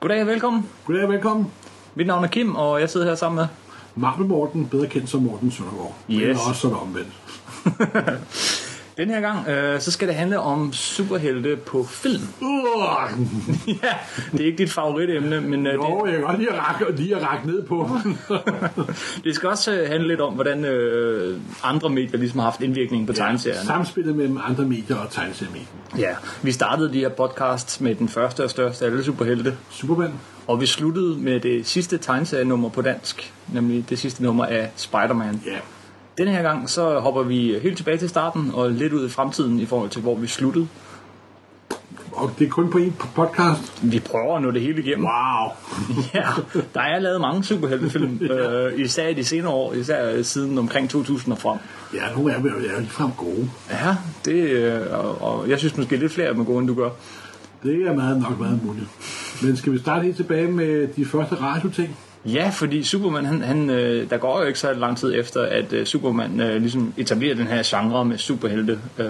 Goddag og velkommen. Goddag og velkommen. Mit navn er Kim, og jeg sidder her sammen med... Marvel Morten, bedre kendt som Morten Søndergaard. Yes. Eller også sådan omvendt. Den her gang, øh, så skal det handle om superhelte på film. Uh, ja, det er ikke dit favoritemne, men øh, jo, jeg kan godt lige at rakke, lige at ned på. det, det skal også øh, handle lidt om, hvordan øh, andre medier ligesom har haft indvirkning på ja, tegneserierne. Samspillet mellem andre medier og tegneseriemedier. Ja, vi startede de her podcasts med den første og største af alle superhelte. Superman. Og vi sluttede med det sidste tegneserienummer på dansk, nemlig det sidste nummer af Spider-Man. Ja. Denne her gang, så hopper vi helt tilbage til starten og lidt ud i fremtiden i forhold til, hvor vi sluttede. Og det er kun på en podcast. Vi prøver at nå det hele igennem. Wow. ja, der er lavet mange superheltefilm, øh, især i de senere år, især siden omkring 2000 og frem. Ja, nogle af dem er ligefrem gode. Ja, det, øh, og, og jeg synes måske lidt flere af dem er gode, end du gør. Det er meget nok meget muligt. Men skal vi starte helt tilbage med de første radioting? Ja, fordi Superman, han, han, øh, der går jo ikke så lang tid efter, at øh, Superman øh, ligesom etablerer den her genre med superhelte øh,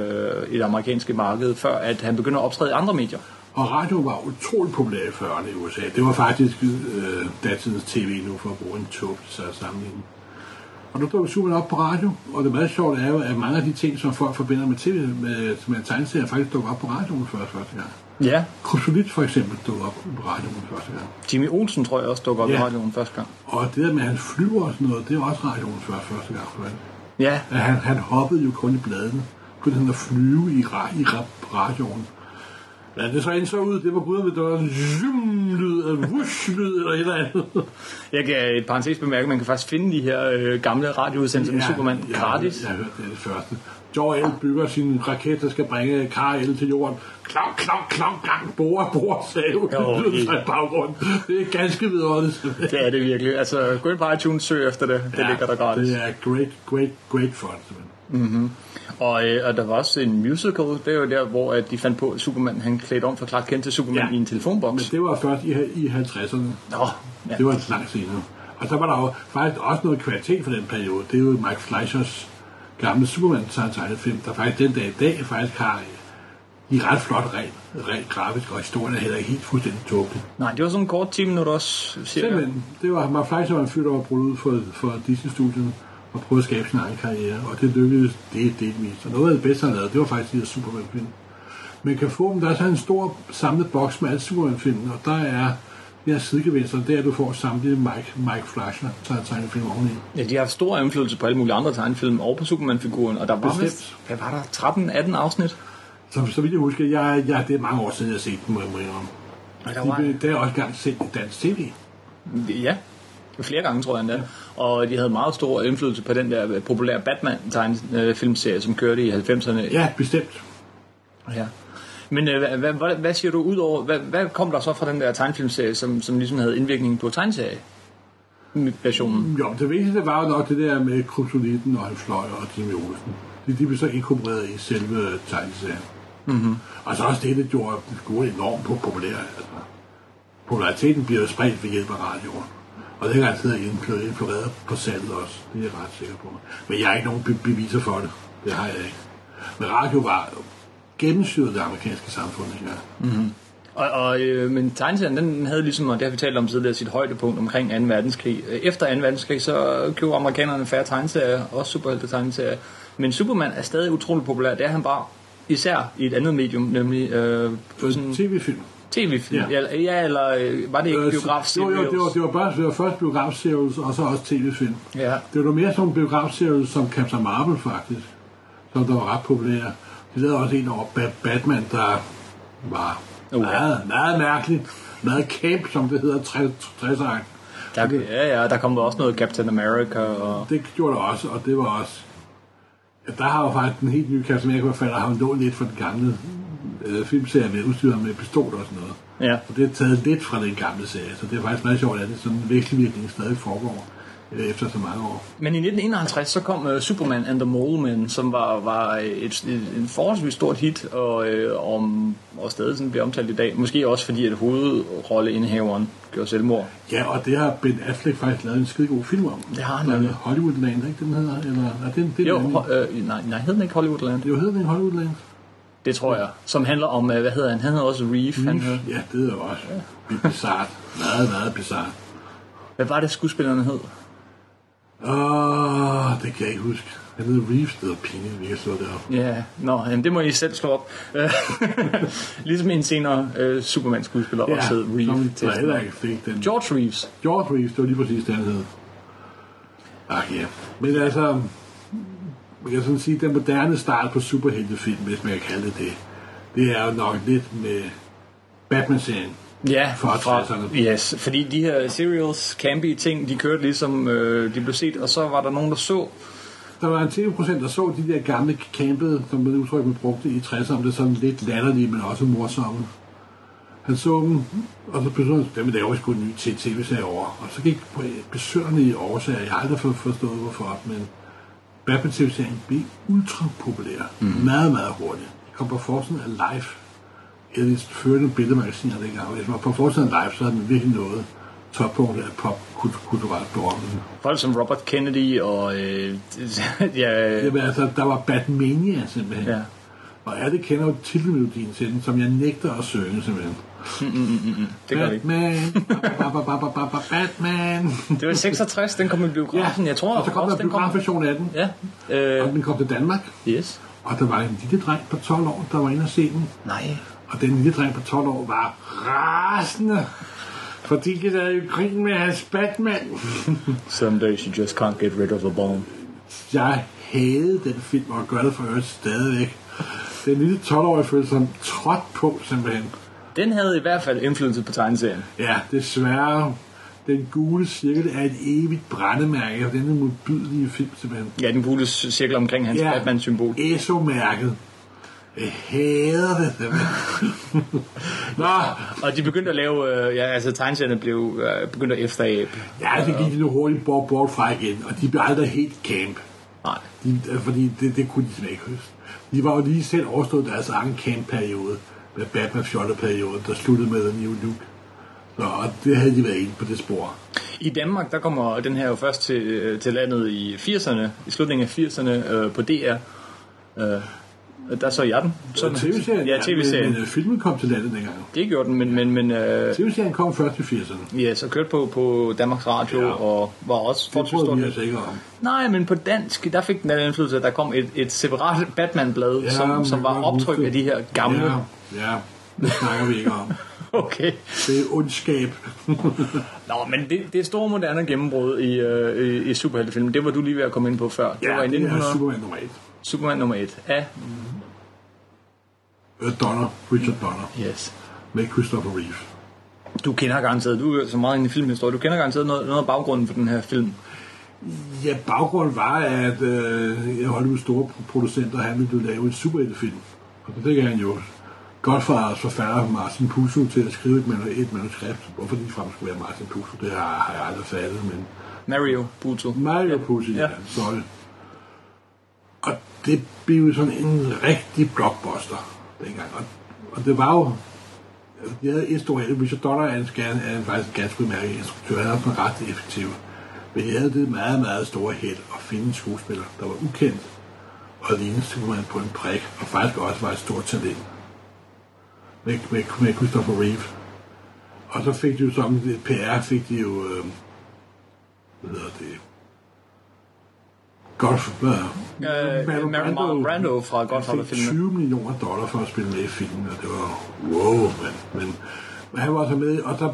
i det amerikanske marked, før at han begynder at optræde i andre medier. Og radio var utroligt populær i 40'erne i USA. Det var faktisk øh, datidens tv nu, for at bruge en tog til sammenligning. Og nu dukker Superman op på radio, og det meget sjovt er jo, at mange af de ting, som folk forbinder med tv, med, med tegneserier, faktisk dukker op på radioen for første gang. Ja. Kryptonit for eksempel dukker op på radioen første gang. Jimmy Olsen tror jeg også dukker op ja. i radioen første gang. Og det der med, at han flyver og sådan noget, det er også radioen for første gang. For Ja. At han, han hoppede jo kun i bladene. Kunne han at flyve i, ra- i ra- radioen. Ja, det så endte så ud, det var gud med der var en zoom-lyd, en whoosh-lyd eller et eller andet. Jeg kan et parentes bemærke, at man kan faktisk finde de her øh, gamle radioudsendelser med Superman jeg, gratis. Jeg har hørt det, er det første. Jor-El bygger sin raket, der skal bringe Kar-El til jorden. Klam, klam, klam, klam, bore, bore, save. Jo, lyder sig i baggrunden. Det er ganske vidunderligt. Det er det virkelig. Altså, gå ind på iTunes, søg efter det. Det Ja, ligger der gratis. Det er great, great, great fun. simpelthen. Og, øh, og der var også en musical, det er jo der, hvor at de fandt på, at Superman han klædte om fra Clark Kent til Superman Ja. i en telefonboks. Men det var først i, i 50'erne. Nå, ja. Det var langt senere. Og så var der jo faktisk også noget kvalitet for den periode. Det er jo Mike Fleischers gamle superman film, der faktisk den dag i dag faktisk har i ret flot rent, rent grafisk, og historien er heller ikke helt fuldstændig tåbelig. Nej, det var sådan en kort 10 minutter også, cirka. Simpelthen, det var Mark Fleischer var en fyr, der var brudt ud for, for Disney-studierne og prøvede at skabe sin egen karriere, og det lykkedes det delvis. Og noget af det bedste, han lavede, det var faktisk de her Superman-film. Man kan få dem, der er så en stor samlet boks med alle Superman-filmene, og der er de her sidegevinster, det er, at du får samtlige Mike, Mike Fleischer, der har tegnet film oveni. Ja, de har haft stor indflydelse på alle mulige andre tegnefilm og på Superman-figuren, og der var Bestemt. vist, hvad var der, 13-18 afsnit? Så, så vidt jeg husker, jeg, jeg, det er mange år siden, jeg har set dem, må jeg indrømme. Og der De var, det er også engang sendt i dansk tv. ja, flere gange tror jeg endda. Og de havde meget stor indflydelse på den der populære Batman-filmserie, som kørte i 90'erne. Ja, bestemt. Ja. Men øh, hvad, hvad, hvad, siger du ud over, hvad, hvad kom der så fra den der tegnefilmserie, som, som ligesom havde indvirkning på tegneserie? versionen. Jo, det vigtigste var jo nok det der med kryptonitten og Hans Fløj og Jimmy Olsen. De, de blev så inkorporeret i selve tegneserien. Mm-hmm. Og så også det, det gjorde skolen enormt på populær. Altså. Populariteten bliver jo spredt ved hjælp af radioen. Og det kan altid have influeret på salget også. Det er jeg ret sikker på. Men jeg har ikke nogen be- beviser for det. Det har jeg ikke. Men radio var gennemsyret det amerikanske samfund dengang. Og, og, øh, men tegneserien, den havde ligesom, og det har vi talt om tidligere, sit højdepunkt omkring 2. verdenskrig. Øh, Efter 2. verdenskrig, så køber amerikanerne færre tegneserier, også superhelte tegneserier. Men Superman er stadig utrolig populær. Det er han bare især i et andet medium, nemlig øh, på sådan TV-film. tv-film. Ja. Ja. ja, eller øh, var det ikke biograf Jo, jo, det var, det var, bare, det var først biografseriøs, og så også tv-film. Ja. Det var mere som biografseriøs som Captain Marvel, faktisk. Som der var ret populær. De lavede også en over Ba- Batman, der var ja. meget, meget mærkelig. Meget camp, som det hedder, 60'eren. Der, ja, ja, der kom der også noget Captain America. Og, Det gjorde der også, og det var også... Ja, der har jo faktisk den helt nye Captain America forfatter, har jo lånt lidt fra den gamle øh, filmserie med udstyret med pistoler og sådan noget. ja. Og det er taget lidt fra den gamle serie, så det er faktisk meget sjovt, at det sådan en vekselvirkning stadig foregår efter så mange år. Men i 1951 så kom uh, Superman and the Mole Men, som var, var et, et, en forholdsvis stort hit, og, øh, om, og stadig sådan bliver omtalt i dag. Måske også fordi, at hovedrolleindehaveren gjorde selvmord. Ja, og det har Ben Affleck faktisk lavet en skide god film om. Det har han nemlig. Hollywoodland, ikke den hedder? Eller, er det, det Jo, den ho- øh, nej, nej, hed den ikke Hollywoodland? Jo, hedder den Hollywoodland? Det tror jeg. Som handler om, øh, hvad hedder han? Han hedder også Reeve. Han hed. Ja, det er også ja. bizart. Meget, meget bizart. Hvad var det, skuespillerne hed? Åh, det kan jeg ikke huske. Han hedder Reeves, det hedder pinligt, vi kan slå det op. Ja, nå, jamen, det må I selv slå op. ligesom en senere uh, Superman-skuespiller ja, også hed Reeve. som heller ikke fik den. George Reeves. George Reeves, det var lige præcis det, han hed. Ach ja. Men altså, man kan sådan sige, den moderne start på superheltefilm, hvis man kan kalde det det, det er jo nok lidt med Batman-serien. Ja, Fra 60'erne. Yes, fordi de her serials, campy ting, de kørte ligesom, øh, de blev set, og så var der nogen, der så, Der var en 20 procent, der så de der gamle campede, som det udtryk, man brugte i 60'erne, det sådan lidt latterlige, men også morsomme. Han så dem, og så besøgte han, dem laver vi sgu en ny tv-serie over. Og så gik besøgerne i årsager, jeg har aldrig for- forstået hvorfor, men Batman tv-serien blev ultra populær. Mm. Meget, meget hurtigt. Det kom på forsiden af Life. Et af de førende billedmagasiner dengang. Hvis man på forsiden af Life, så havde den virkelig noget toppunkt af popkulturelt berømmelse. folk som Robert Kennedy og, øh, ja, Jamen, altså, der var Batmania simpelthen. ja, Og alle kender jo titelmelodien til den, som jeg nægter at synge simpelthen. det gør vi ikke. Batman, ba, ba, ba, ba, ba, ba, Batman. Det var i 66, den kom i biografen, jeg tror og så kom også, der kom, biografversion af den, ja, og øh, den kom til Danmark. yes, Og der var en lille dreng på 12 år, der var inde og se den. nej, Og den lille dreng på 12 år var rasende. Fordi det der jo grin med hans Batman. some days you just can't get rid of a bone. Jeg havde den film, og gør det for øvrigt stadigvæk. Den lille 12-årige følte sig trådt på, simpelthen. Den havde i hvert fald indflydelse på tegneserien. Ja, desværre. Den gule cirkel er et evigt brændemærke, og denne modbydelige film, simpelthen. Ja, den gule cirkel omkring hans Ja. Batman-symbol. ESO-mærket. Jeg hader det. Nå, Og de begyndte at lave, øh, ja, altså tegneserierne blev øh, begyndt at efterabe. ja, det gik de nu hurtigt bort, bort fra igen, og de blev aldrig helt camp. Nej. De, øh, fordi det, det kunne de simpelthen ikke huske. De var jo lige selv overstået deres egen camp-periode, med batman periode der sluttede med The New Look. Så og det havde de været inde på det spor. I Danmark, der kommer den her jo først til, øh, til landet i 80'erne, i slutningen af 80'erne øh, på DR. Øh, der så jeg den. Så den- TV-serien, Ja, tv-serien. Men, men øh, filmen kom til landet dengang. Det gjorde den, men, men, men øh, TV-serien kom først i 80'erne. ja, så kørte på, på Danmarks Radio Ja. og var også Det prøvede vi altså ikke om. Nej, men på dansk, der fik den den indflydelse, at der kom et, et separat Batman-blad, ja, som, som var optryk af de her gamle. Ja, ja, det snakker vi ikke om. Okay. Det er ondskab. Nå, men det, det store moderne gennembrud i, øh, i, i superheltefilmen, det var du lige ved at komme ind på før. Det ja, var i det er 1900, Superman nummer 1. Superman nummer 1 af... Øh, Donner, Richard Donner, Yes. med Christopher Reeve. Du kender garanteret, du er så meget inde i filmhistorie, du kender garanteret noget, noget af baggrunden for den her film. Ja, baggrunden var, at øh, Hollywoods store producenter, han ville lave en superheltefilm. Og så fik han jo Godfathers forfatter Martin Puzo til at skrive et, manu- et manuskript. Hvorfor de frem skulle være Martin Puzo, det har, har jeg aldrig fattet, men Mario Puzo. Mario Puzo, ja, Ja. sorry. Og det blev sådan en rigtig blockbuster dengang. Og, og det var jo... Altså, de havde et stort held. Richard Donner er, en, gan- er en faktisk en ganske udmærket instruktør. Han er også ret effektiv. Men de havde det meget, meget store held at finde en skuespiller, der var ukendt og lignede Superman på en prik, og faktisk også var et stort talent. Med, med, med Christopher Reeve. Og så fik de jo som PR, fik de jo, øh, hvad hedder det, Golf, øh, Øh, Marlon Brando fra Godfather-filmen. 20 millioner dollar for at spille med i filmen, og det var wow, men, men, han var så med, og så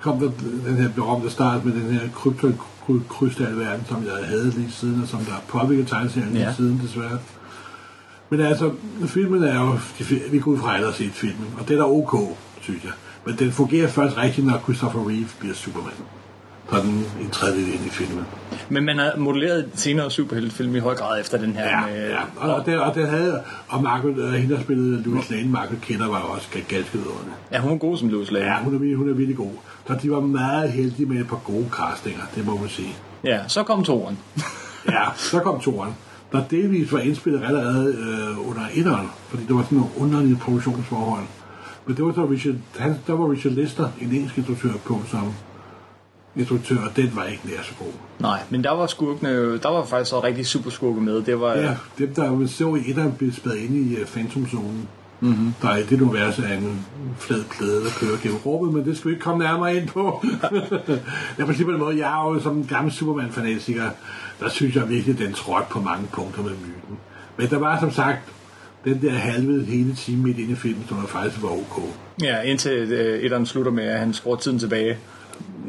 kom der den her berømte start med den her kryptokrystalverden, som jeg havde lige siden, og som der har påvirket tegneserien lige Ja. siden, desværre. Men altså, filmen er jo, vi går ud fra have set filmen, og det er da ok, synes jeg. Men den fungerer først rigtigt, når Christopher Reeve bliver Superman. Er den en tredjedel i filmen. Men man har modelleret senere superheltefilm i høj grad efter den her. Ja, med, ja. Og, og, det, og det havde, og Margaret, uh, hende der spillede Louis Lane, Margaret Kidder, var også ga- ganske vidunderlig. ja, hun er god som Louis Lane. Ja, hun er, hun er virkelig god. Så de var meget heldige med et par gode castinger, det må man sige. ja, så kom toren. Ja, så kom toren, der delvis var indspillet allerede øh, under etteren, fordi det var sådan nogle underlige produktionsforhold. Men det var så Richard, han, der var Richard Lester, en engelsk instruktør på som instruktør, og den var ikke nær så god. Nej, men der var skurkene, der var faktisk så rigtig super skurke med. Det var, Ja, dem der jo så i etteren blev spadet ind i uh, Phantom Zone, Mm-hmm. Der er i det univers af en flad plade, der kører gennem rummet, men det skal vi ikke komme nærmere ind på. jeg på den måde, jeg er jo som en gammel Superman-fanatiker, der synes jeg virkelig, den trådte på mange punkter med myten. Men der var som sagt den der halvede hele time midt inde i filmen, som faktisk var ok. Ja, indtil øh, etteren slutter med, at han skruer tiden tilbage.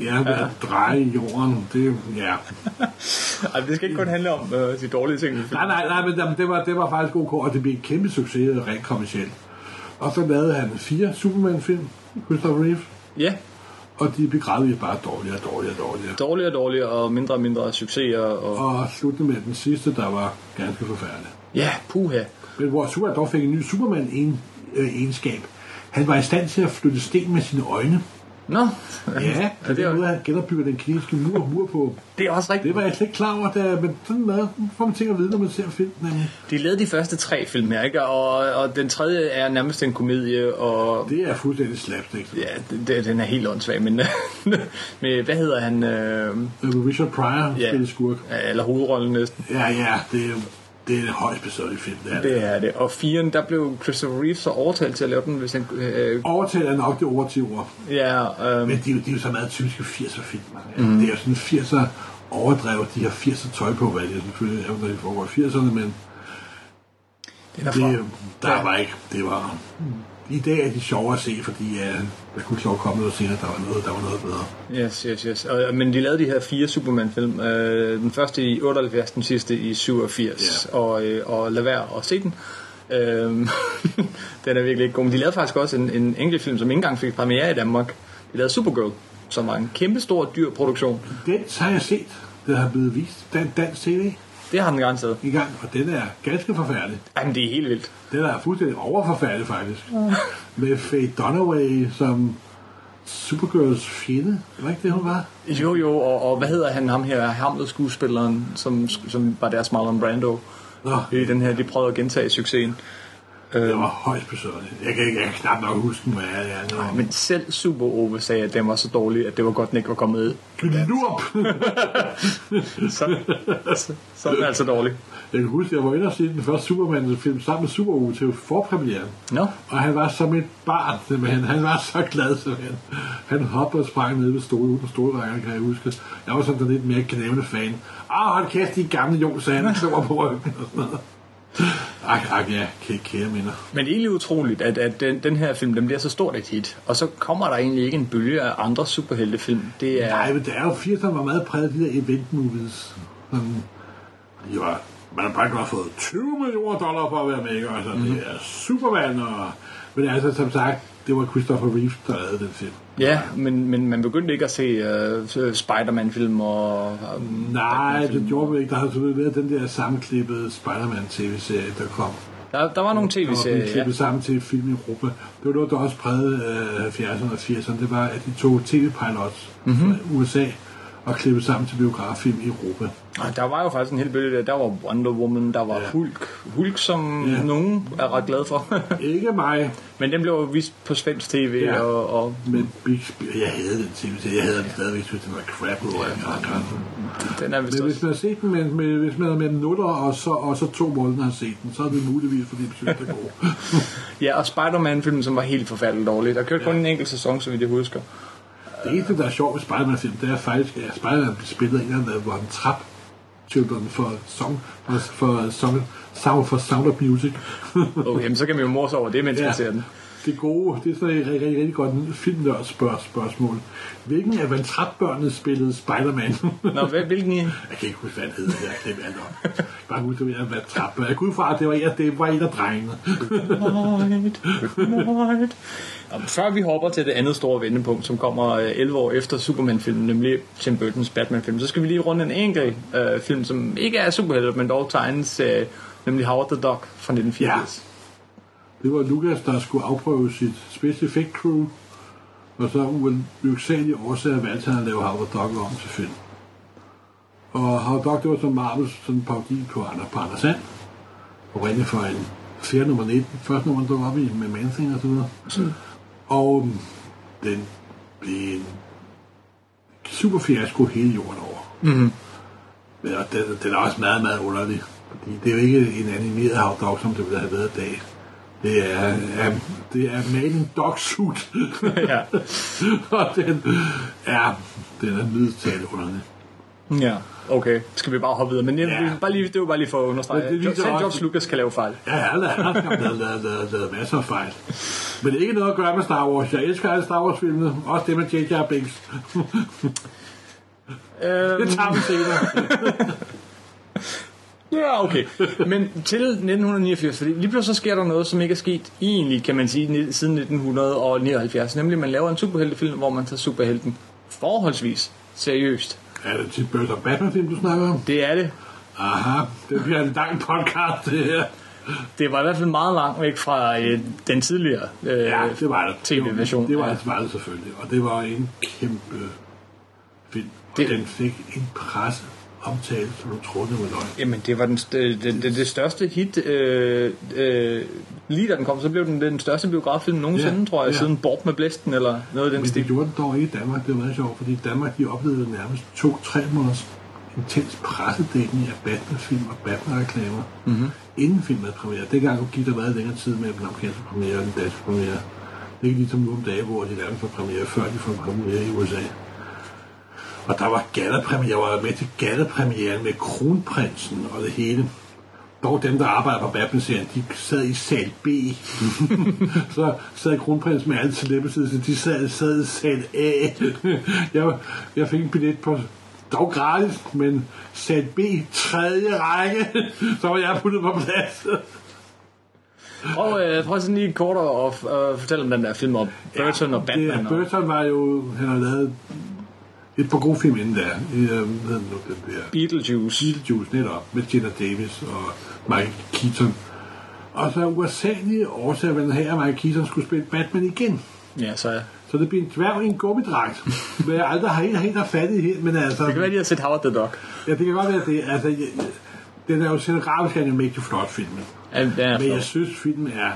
Ja, at dreje jorden, det ja. Ej, det skal ikke kun handle om øh, de dårlige ting. Nej, nej, nej, men jamen, det var, det var faktisk ok, og det blev en kæmpe succes rent kommercielt. Og så lavede han fire Superman-film, Christopher Reeve, Ja, og de blev gradvist bare dårligere og dårligere og dårligere. dårligere og dårligere, og mindre og mindre succeser. Og... Og sluttede med den sidste, der var ganske forfærdelig. Ja, puha. Men hvor Superman dog fik en ny Superman-egenskab. Han var i stand til at flytte sten med sine øjne. Nå, Ja, det det, er er, måde, han genopbygger den kinesiske mur, mur på. det er også rigtigt. Det var jeg slet ikke klar over, da, men sådan noget får man ting at vide, når man ser filmen. nemlig. De lavede de første tre film her, ikke? Og, og den tredje er nærmest en komedie, og Det er fuldstændig slapstick. ja, det, det, den er helt åndssvag, men med, hvad hedder han? Øh, Richard Pryor Ja. spiller skurk. eller hovedrollen næsten. Ja, ja, det er, det er en højst besøgelig film. Det er det. Det er det. Og firen, der blev Christopher Reeve så overtalt til at lave den, hvis han... Øh, Overtaget er nok det ord til ord. ja, øh, Men de, jo- de er jo så meget typiske 80'er film. Mm. Det er jo sådan 80'er overdrevet, de har 80'er tøj på, hvad det er selvfølgelig, når de foregår i 80'erne, men er det, der var ikke, det var... I dag er de sjovere at se, fordi uh, der kunne sjovt komme noget senere, der var noget, der var noget bedre. Yes, yes, yes. Og, men de lavede de her fire Superman-film. Øh, den første i 78, den sidste i 87. Ja. Og, øh, og lad være at se den. Øh, den er virkelig ikke god. Men de lavede faktisk også en, en enkelt film, som ikke engang fik premiere i Danmark. De lavede Supergirl, som var en kæmpe stor dyr produktion. Den har jeg set, der har blevet vist, den dansk tv Det har den garanteret. i gang, og den er ganske forfærdelig. Jamen, det er helt vildt. Den er fuldstændig overforfærdelig, faktisk. Med Faye Dunaway som Supergirls fjende. Var ikke det, hun var? Jo, jo, og, og hvad hedder han, ham her, Hamlet-skuespilleren, som, som var deres Marlon Brando Nå, i den her, de prøvede at gentage succesen. Det var højst besøgende. Jeg kan, ikke- jeg kan knap nok huske hvad jeg er. Nu. Men selv Super Ove sagde, at den var så dårlig, at det var godt, den ikke var kommet med. Glurp! Så, så, så er den altså dårlig. Jeg kan huske, jeg var inde og se den første Superman-film sammen med Super Uge til forpremieren. Nå, Og han var som et barn, simpelthen. Han var så glad, simpelthen. Han hoppede og sprang ned ved stole, uden stolrækkerne, kan jeg huske. Jeg var sådan den lidt mere knævende fan. Ah, hold kæft, de gamle jo, sagde han, på ryggen og sådan noget. Ak, ak, ja, kære, kære minder. men det er egentlig utroligt, at, at den, den her film, den bliver så stort et hit. Og så kommer der egentlig ikke en bølge af andre superheltefilm. Det er... Nej, men det er jo 80'erne var meget præget af de der event movies. Sådan, de var, man har bare fået 20 millioner dollar for at være med, ikke? Altså, mm. det er Superman, og... Men altså, som sagt, det var Christopher Reeve, der lavede den film. Ja, men, men man begyndte ikke at se uh, Spider-Man-film og... Um, Nej, det gjorde vi ikke. Der har selvfølgelig været den der sammenklippede Spider-Man tv-serie, der kom. der, der var nogle tv-serier, klippet ja. sammen til film i Europa. Det var noget, der også prægede øh, 70'erne og 80'erne. Det var, at de tog tv-pilots mm-hmm. fra USA og klippede sammen til biograffilm i Europa. Og der var jo faktisk en hel bølge der. Der var Wonder Woman, der var Ja. Hulk. Hulk, som Ja. nogen er ret glad for. Ikke mig, men den blev jo vist på svensk tv, Ja. og, og men Big jeg havde den tv-serie. Jeg havde den stadigvæk, synes den var crap. ud af den. den er vist Men hvis også... man har set den med, med, hvis man er med nuller, og så, og så to måneder har set den, så er det muligvis, fordi man synes, det er god. Ja, og Spider-Man-filmen, som var helt forfærdeligt dårlig. Der kørte kun en enkelt sæson, så vidt jeg husker. Det eneste, der er sjovt ved Spider-Man-film, det er faktisk, at Spider-Man bliver spillet af en eller anden, hvor han trap children for song, for, for song, sound, for sound of music. Okay, men så kan vi jo morse over det, mens ja. Vi ser den. Det gode, det er sådan et rigtig, rigtig, rigtig godt filmnørd spørg, spørgsmål. Hvilken af Van Trapp-børnene spillede Spider-Man? Nå, hvad, hvilken jeg kan ikke huske, hvad han hedder. Jeg kan alt om. Bare huske, at Van Trapp. Jeg ud fra, at det var, en, det var en af drengene. Right. Og før vi hopper til det andet store vendepunkt, som kommer øh, 11 år efter Superman-filmen, nemlig Tim Burton's Batman-film, så skal vi lige runde en enkelt øh, film, som ikke er superhelte, men dog tegnes, øh, nemlig Howard the Duck fra 1980. Det var Lukas, der skulle afprøve sit Special Effect Crew, og så ulyksalige årsager valgte han at lave Howard Dog om til film. Og Howard Dog, det var som Marvels sådan en parodi på Anders, på Anders Sand. Oprindeligt for en fjerde nummer 19, første nummer, der var vi med Man-Thing og så videre. Og øhm, den blev en super fiasko hele jorden over. Mm-hmm. Men og den, den er også meget, meget underlig. Fordi det er jo ikke en animeret Howard Dog, som det ville have været i dag. Det er, er, det er Man in Dog Suit. ja. og den er, den er nødtalt underlig. ja, okay. Skal vi bare hoppe videre? Men jeg, Ja. bare lige, det var bare lige for at understrege. Men det viser Selv også- George Lucas kan lave fejl. Ja, han har lavet, masser af fejl. Men ikke noget at gøre med Star Wars. Jeg elsker alle Star Wars-filmene. Også det med J.J. Binks. Øhm, Det tager vi senere. Ja, okay. Men til 1989, fordi lige pludselig så sker der noget, som ikke er sket egentlig, kan man sige, siden 1979. Nemlig, man laver en superheltefilm, hvor man tager superhelten forholdsvis seriøst. Er det til Burton Batman-film, du snakker om? Det er det. Aha, det bliver en lang podcast, det her. Det var i hvert fald meget langt væk fra øh, den tidligere øh, Ja, det var det. tv-version. Det var, det var det selvfølgelig. Og det var en kæmpe film. Og Det- den fik en presse omtale, som du troede, det var løgn. Jamen, det var den, det, det, det største hit. Øh, øh, lige da den kom, så blev den den største biograffilm nogensinde, Ja, tror jeg, ja. siden Bort med Blæsten, eller noget af den Men det stil. gjorde den dog ikke i Danmark. Det var meget sjovt, fordi Danmark de oplevede nærmest to-tre måneders intens pressedækning af Batman-film og Batman-reklamer, mm-hmm. inden filmen havde premiere. Dengang gik der meget længere tid mellem den amerikanske premiere og den danske premiere. Det er ikke ligesom nu om dagen, hvor de nærmest får premiere, før de får premiere i USA. Og der var gallerpremiere. Jeg var med til gallerpremieren med Kronprinsen og det hele. Dog dem, der arbejder på Batman-serien, de sad i sal B. så sad Kronprinsen med alle celebrities, så de sad, sad i sal A. jeg, jeg fik en billet på dog gratis, men sal B, tredje række, så var jeg puttet på plads. Prøv, øh, prøv sådan lige kort at øh, fortælle om den der film om Burton og Batman. Det, og, Burton var jo, han har lavet et par gode film inden der. I, øh, hvad nu, den der? Beetlejuice. Beetlejuice netop, med Gina Davis og Michael Keaton. Og så uansagelige årsager vil den at Michael Keaton skulle spille Batman igen. Ja, så ja. Så det bliver en dværg i en gummidragt. Hvad jeg aldrig har helt, helt har fat i helt, men altså... Det kan være, de har set Howard the Dog. Ja, det kan godt være det. Altså, jeg, den er jo scenografisk er den jo mægtig flot, filmen. Ja, Men jeg synes, filmen er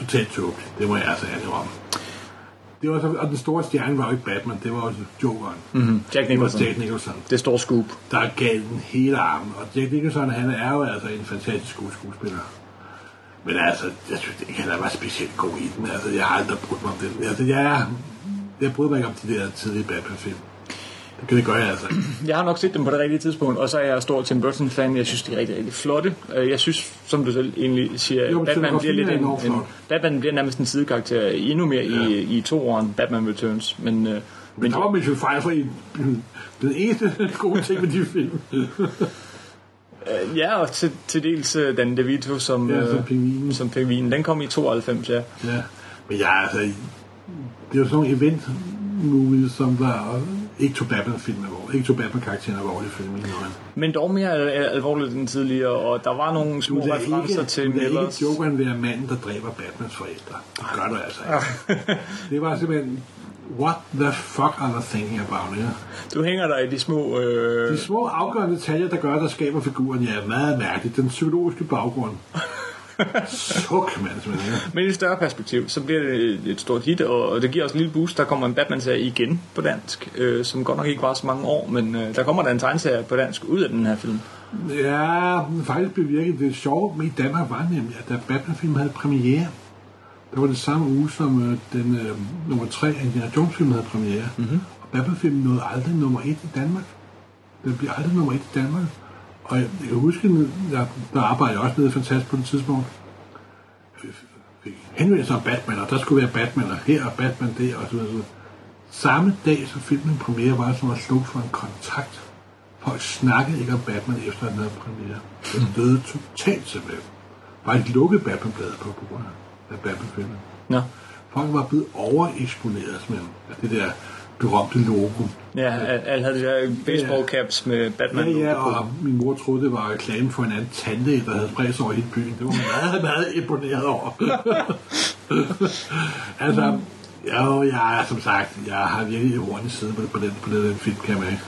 totalt tåbelig. Det må jeg altså ærlig om. Det var så, og den store stjerne var jo ikke Batman, det var også Jokeren. Mm. Mm, Jack Det Nicholson. Jack Nicholson. Det store scoop. der gav den hele armen. Og Jack Nicholson, han er jo altså en fantastisk god skuespiller. Men altså, jeg synes ikke, han var specielt god i den. Altså, jeg har aldrig brugt mig om den. Altså, jeg, jeg bryder mig ikke om de der tidlige Batman-film. Det det gøre, altså. Jeg har nok set dem på det rigtige tidspunkt, og så er jeg stor Tim Burton-fan. Jeg synes, de er rigtig, rigtig flotte. Øh, Jeg synes, som du selv egentlig siger, Jo, Batman bliver lidt en, en. Batman bliver nærmest en sidekarakter endnu mere ja. i, i toeren Batman Returns. Men, øh, Men der var Michelle Pfeiffer i den eneste gode ting med de film. øh, ja, og til, til dels øh, Dan DeVito som, Ja, som pingvinen. som pingvinen. Den kom i 92, ja. Ja. Men jeg altså... Det er jo sådan nogle event movies, som der ikke tog Batman-film alvorligt. Ikke tog Batman-karakteren alvorligt i filmen. Men dog mere al- al- alvorligt end tidligere, og der var nogle små Du referencer ikke, til du Millers. ikke Jokeren være manden, der dræber Batmans forældre. Det gør du altså ikke. det var simpelthen, what the fuck are they thinking about? Ja? Du hænger der i de små... Øh, De små afgørende detaljer, der gør, der skaber figuren, ja, meget mærkeligt. Den psykologiske baggrund. Suk, mand. Men i et større perspektiv, så bliver det et- stort hit, og det giver os en lille boost. Der kommer en Batman-serie igen på dansk, øh, som godt nok ikke var så mange år, men øh, der kommer der en tegneserie på dansk ud af den her film. Ja, faktisk bevirket. Det sjove med i Danmark var nemlig, at da Batman-filmen havde premiere, der var det samme uge, som øh, den øh, nummer 3 af Indiana Jones-filmen havde premiere. Mm-hmm. Og Batman-filmen nåede aldrig nummer 1 i Danmark. Den blev aldrig nummer 1 i Danmark. Og jeg, jeg kan huske, der, der arbejdede jeg også nede fantastisk på det tidspunkt. Jeg fik henvendelser om Batman, og der skulle være Batman, og her og Batman der, og så videre. Samme dag, som filmen premiere, var som at slukke for en kontakt. Folk snakkede ikke om Batman efter den havde premiere. Den døde totalt simpelthen. Bare et lukket Batman-blad på på grund af Batman-filmen. Nå. Folk var blevet overeksponeret simpelthen af det der berømte logo. Ja, al- alle havde de der baseball caps med Batman. Ja, ja, og min mor troede, det var reklame for en anden tandlæge, der havde sig over hele byen. Det var meget, meget imponeret over. altså, jo, jeg er som sagt, jeg har virkelig i siden på, på, den, på den film, kan jeg mærke.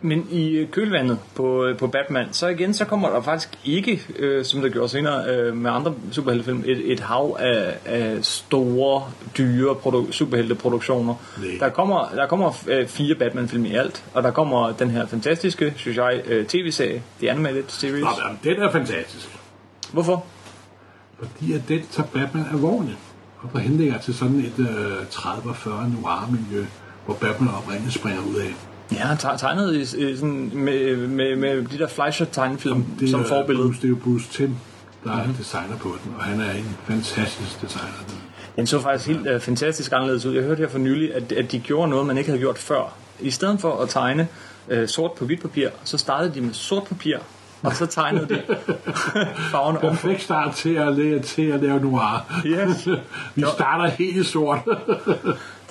Men i øh, kølvandet på, øh, på Batman, så igen, så kommer der faktisk ikke, øh, som der gjorde senere øh, med andre superheltefilm, et, et hav af, af store, dyre produ- superhelteproduktioner. Nej. Der kommer, der kommer øh, fire Batman-film i alt, og der kommer den her fantastiske, synes jeg, øh, tv-serie, The Animated Series. Nå, den er fantastisk. Hvorfor? Fordi at den tager Batman alvorligt. Og der henlægger til sådan et øh, 30-40 noir-miljø, hvor Batman oprindeligt springer ud af. Ja, han te- tegnet i, i sådan, med, med, med de der Fleischer-tegnefilm som er forbillede. Bruce, det er jo Bruce Tim, der er designer på den, og han er en fantastisk designer. Den så faktisk helt uh, fantastisk anderledes ud. Jeg hørte her for nylig, at, at de gjorde noget, man ikke havde gjort før. I stedet for at tegne uh, sort på hvidt papir, så startede de med sort papir, og så tegnede de farverne om. Perfekt start til at, lave, til at lave noir. Yes. Vi starter helt sort.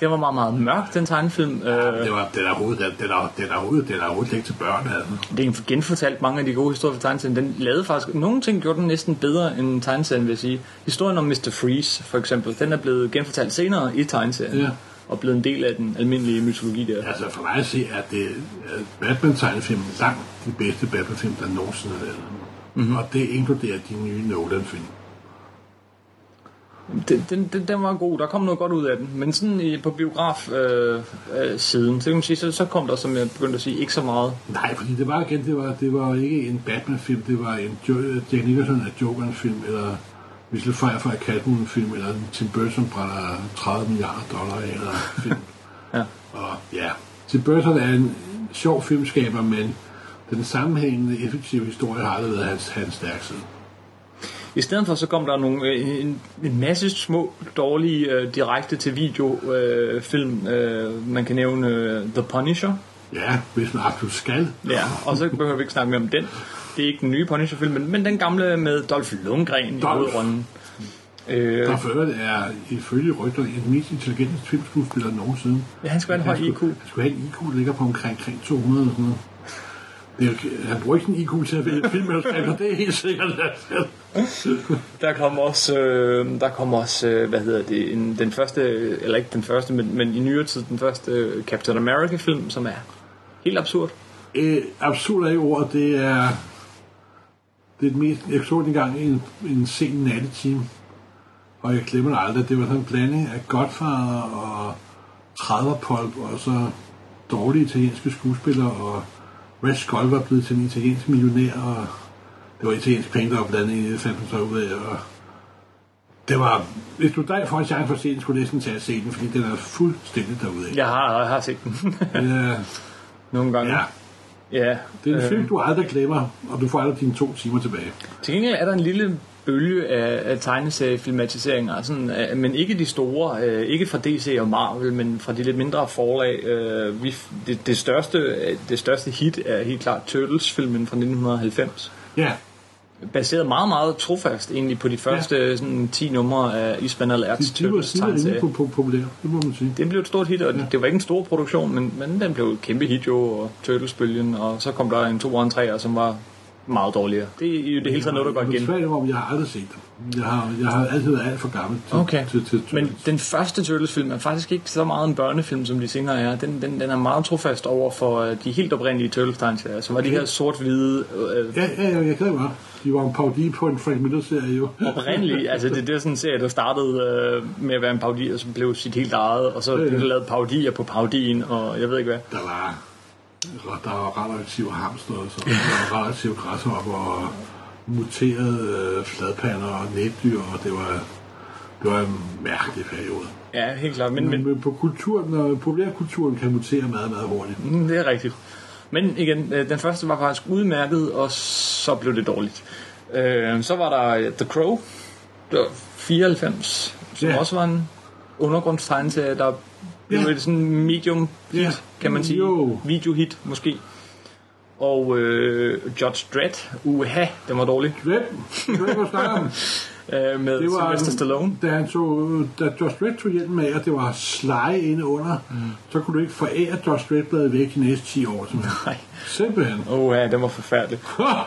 Det var meget, meget mørk, den tegnefilm. Uh, det var, den er overhovedet, den er, den er overhovedet, den er overhovedet ikke til børn. Altså. det er genfortalt mange af de gode historier fra tegneserien. Den lavede faktisk... Nogle ting gjorde den næsten bedre end tegneserien, vil jeg sige. Historien om Mr. Freeze, for eksempel, den er blevet genfortalt senere i tegneserien. Ja. Og blevet en del af den almindelige mytologi der. Altså for mig at se, at det at Batman-tegnefilm er langt de bedste Batman-film, der nogensinde er lavet. Mm-hmm. Og det inkluderer de nye Nolan-film. Den, den, den, var god, der kom noget godt ud af den. Men sådan i, på biograf øh, øh, siden, så kan man sige, så, så kom der, som jeg begyndte at sige, ikke så meget. Nej, fordi det var igen, det var, det var ikke en Batman-film, det var en jo- Jack Nicholson af Joker-film, eller Michelle Pfeiffer af Catwoman-film, eller en Tim Burton brænder 30 milliarder dollar af, eller film. Ja. Og ja, Tim Burton er en sjov filmskaber, men den sammenhængende, effektive historie har aldrig været hans, hans stærke side. I stedet for så kom der nogle, øh, en, en masse små, dårlige, øh, direkte til video øh, film. Øh, man kan nævne øh, The Punisher. Ja, hvis man absolut skal. Ja, og så behøver vi ikke snakke mere om den. Det er ikke den nye Punisher-film, men, men den gamle med Dolph Lundgren i Dolph. hovedrollen. Øh, Der for øvrigt er ifølge rygter en mest intelligente filmskuespiller nogensinde. ja, han skal have en høj IQ. Han skulle have en IQ, der ligger på omkring, omkring 200 eller sådan noget. Det er, han bruger ikke en IQ til at vælge filmmanuskripter, det er helt sikkert. Der kommer også, øh, der kommer også øh, hvad hedder det, en, den første, eller ikke den første, men, men i nyere tid den første øh, Captain America-film, som er helt absurd. Øh, absurd er ikke ordet, det er... Det er det mest... Jeg så det engang i en, en sen nattetime, og jeg glemmer det aldrig. Det var sådan en blanding af Godfather og 30 Pulp, og så dårlige italienske skuespillere, og Red Skull var blevet til en italiensk millionær, og det var italiensk penge, der var blandet i det, fandt man så ud af, og det var... Hvis du dig får en chance for at se den, skulle næsten tage at se den, fordi den er fuldstændig derude af. Jeg har, jeg har set den Ja, nogle gange. ja. ja. Det er en øh, film, du aldrig glemmer, og du får aldrig dine to timer tilbage. Til gengæld er der en lille bølge af, af tegneseriefilmatiseringer, sådan, øh, men ikke de store, øh, ikke fra DC og Marvel, men fra de lidt mindre forlag. Øh, vi, det, det, største, det største hit er helt klart Turtles-filmen fra 1990. Ja, Baseret meget, meget trofast egentlig på de første ja. sådan, 10 numre af Isman al de, Erts de var Turtles tegneserie. på, på, populære, det må man sige. Det blev et stort hit, og det var ikke en stor produktion, men, men den blev et kæmpe hit jo, og Turtles-bølgen, og så kom der en 2 og en 3, som var meget dårligere. Det er i det hele taget noget, der går Jeg igen. svært om, jeg har aldrig set dem. Jeg har, jeg har altid været alt for gammel til, Okay. til, til, til Men den første Turtles-film er faktisk ikke så meget en børnefilm, som de senere er. Den, den, den er meget trofast over for øh, de helt oprindelige Turtles-tegneserier, som var de her sort-hvide, øh, Ja, ja, ja, jeg kan det godt. De var en parodi på en Frank Miller-serie jo. oprindelige. altså det, det er sådan en serie, der startede øh, med at være en parodi, og så blev sit helt eget, og så Ja, ja. lavet parodier på parodien, og jeg ved ikke hvad. Der var, der var radioaktive hamster, og så der var radioaktive græshopper, og muterede øh, fladpander og netdyr, og det var, det var en mærkelig periode. Ja, helt klart. Men, Men, men på kulturen, når populærkulturen kan mutere meget, meget hurtigt. Mm, Det er rigtigt. Men igen, øh, den første var faktisk udmærket, og så blev det dårligt. Øh, Så var der øh, The Crow, det var 94, som Ja. også var en undergrundstegneserie, der blev Ja. et sådan medium hit, Ja. kan man sige. Jo. Videohit måske. Og øh, Judge Dredd, uha, den var dårlig, Hvem? Hvem var snakke om? øh, med Det var, Sylvester Stallone. Da, han tog, da Josh Dredd tog hjelmen af, og det var Sly inde under, mm. så kunne du ikke forære Josh Dredd bladet væk de næste 10 år. Simpelthen. Nej. Simpelthen. Åh ja, den var forfærdelig.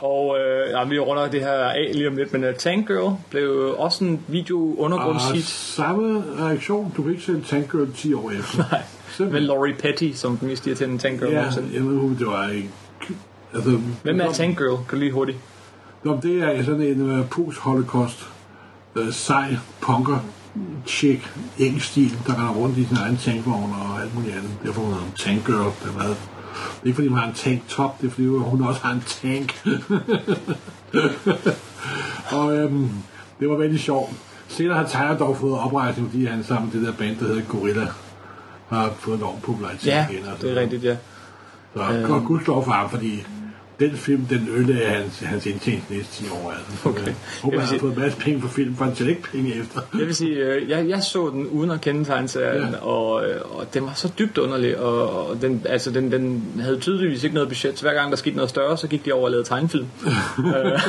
og øh, ja, vi runder det her af lige om lidt, men uh, Tank Girl blev også en video undergrundshit. samme reaktion, du kan ikke sælge Tank Girl 10 år efter. Nej, med Simpelthen. Laurie Petty som den mest irriterende Tank Girl Ja, jeg ved, det var ikke... Altså, Hvem er Tank Girl? Kan du lige hurtigt? Nå, det er sådan en uh, post-holocaust uh, sej punker chick, engelsk stil, der render rundt i sin egen tankvogn og alt muligt andet. Derfor hun en tank girl. Det er, meget, det er ikke fordi hun har en tank top, det er fordi hun også har en tank. og øhm, det var veldig sjovt. Senere har Tyler dog fået oprejsning, fordi han sammen med det der band, der hedder Gorilla, har fået enorm popularitet Ja, igen. og det er rigtigt, ja. Så øh. og gudskelov for ham, fordi den film, den ødelagde hans, hans indtjening næste 10 år. Altså. Så, Okay. øh, Jeg Håber, han har fået en masse penge for film, for han tjener ikke penge efter. Jeg vil sige, øh, jeg, jeg så den uden at kende tegneserien, Ja. ja. og, øh, og den var så dybt underlig, og, og den, altså, den, den havde tydeligvis ikke noget budget, så hver gang der skete noget større, så gik de over og lavede tegnefilm. øh,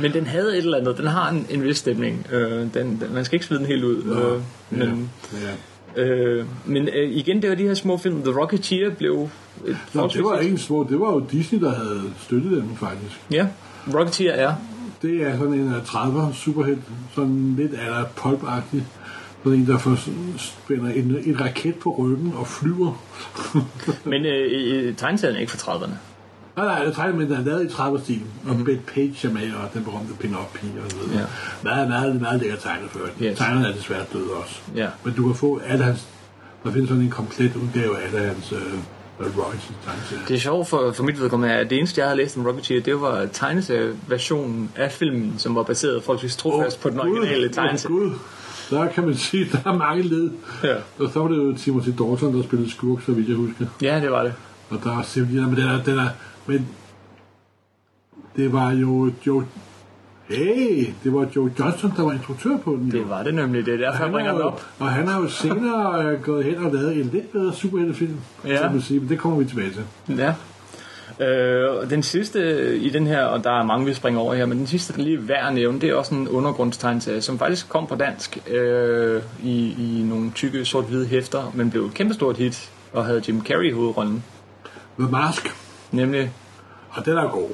men den havde et eller andet, den har en, en vis stemning. Øh, den, den, man skal ikke smide den helt ud. Øh, men ja. Øh, men øh, igen, det var de her små film. The Rocketeer blev et Nå, det var ikke små, det var jo Disney, der havde støttet den faktisk. Ja, Rocketeer er Det er sådan en af 30'er superhelt, sådan lidt af pulp-agtig. Sådan en, der får spænder en, en raket på ryggen og flyver. Men øh, i- i- tegneserien er ikke fra 30'erne. Nej, nej, det er tegnet, men den er lavet i 30'er-stilen. Og mm-hmm. Bette Page er med, og den berømte pin-up-pige og så videre. Ja. Meget, meget, meget lækker tegnet før. Yes. Tegnerne er desværre døde også. Ja. Men du kan få alle hans... Der findes sådan en komplet udgave af alle hans øh. Det er sjovt for, for mit vedkommende, at det eneste, jeg havde læst om Rocketeer, det var tegneserieversionen af filmen, som var baseret forholdsvis trofast på den originale tegneserie. Gud. Der kan man sige, der er mange led. Ja. Og så var det jo Timothy Dalton, der spillede skurk, så vidt jeg husker. ja, det var det. Og der er simpelthen, men den er, den er, men det var jo Joe, hey, det var Joe Johnston, der var instruktør på den. jo. Det var det nemlig. Det er derfor, jeg Han bringer er den op. og han har jo senere øh, gået hen og lavet en lidt bedre superheltefilm, Ja. kan man sige, men det kommer vi tilbage til. Ja. Øh, og den sidste i den her, og der er mange, vi springer over her, men den sidste, der lige er værd at nævne, det er også en undergrundstegneserie, som faktisk kom på dansk øh, i, i nogle tykke sort-hvide hæfter, men blev et kæmpestort hit, og havde Jim Carrey i hovedrollen. The Mask, Nemlig, og den er god.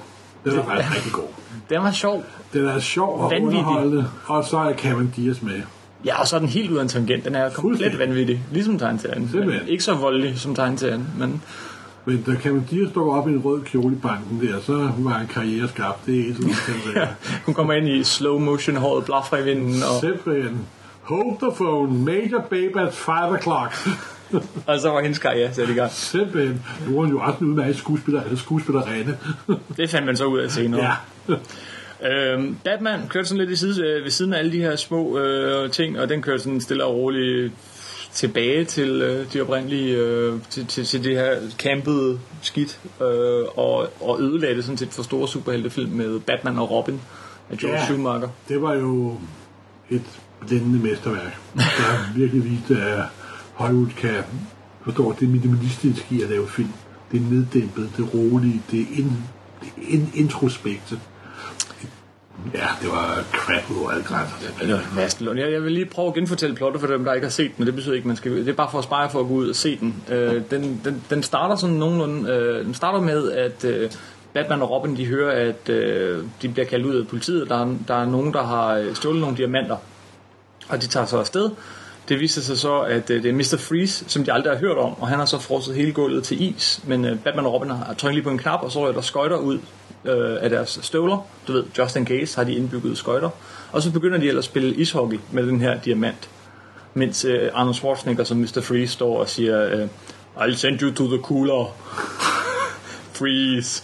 Den er faktisk rigtig god. den var sjov. Den er sjov og Vanvittig. underholdende, og så er Cameron Diaz med. Ja, og så er den helt ud af en tangent. Den er komplet vanvittig, ligesom. Men Ikke så voldelig som tegneserien, men Men da Cameron Diaz dukker op i en rød kjole i banken der, så var han karriere skabt. Det er et eller andet, ja, hun kommer ind i slow motion, håret blaffer i vinden, og, Simpelthen. Hold the phone. Major babe at 5 o'clock. Og så var hendes karriere sat i gang. Simpelthen. Nu er han jo en udmærket skuespiller, eller skuespillerinde. Det fandt man så ud af senere. ja. Øhm, Batman kørte sådan lidt i side, øh, ved siden af alle de her små øh, ting, og den kørte sådan stille og roligt tilbage til øh, de oprindelige, øh, til, til, til det her campede skidt, øh, og, og ødelagde det sådan set for store superheltefilm med Batman og Robin af George Ja. Schumacher. Det var jo et blændende mesterværk, der virkelig viste, at Hollywood kan forstå det minimalistiske i at lave film. Det er neddæmpet, det er rolige, det er, in, det er in, introspektet. Ja, det var crap over alle grænser. Eller Vastelund. Jeg, jeg vil lige prøve at genfortælle plottet for dem, der ikke har set den, men det betyder ikke, man skal... Det er bare for at spare for at gå ud og se den. Øh, den, den, den starter sådan nogenlunde... Øh, den starter med, at øh, Batman og Robin, de hører, at øh, de bliver kaldt ud af politiet. Der er, der er nogen, der har øh, stjålet nogle diamanter. Og de tager så afsted. Det viser sig så, at øh, det er Mr. Freeze, som de aldrig har hørt om, og han har så frosset hele gulvet til is. Men øh, Batman og Robin har trykket lige på en knap, og så er der skøjter ud øh, af deres støvler. Du ved, just in case har de indbygget skøjter. Og så begynder de ellers at spille ishockey med den her diamant. Mens øh, Arnold Schwarzenegger som Mr. Freeze står og siger, øh, I'll send you to the cooler. Freeze.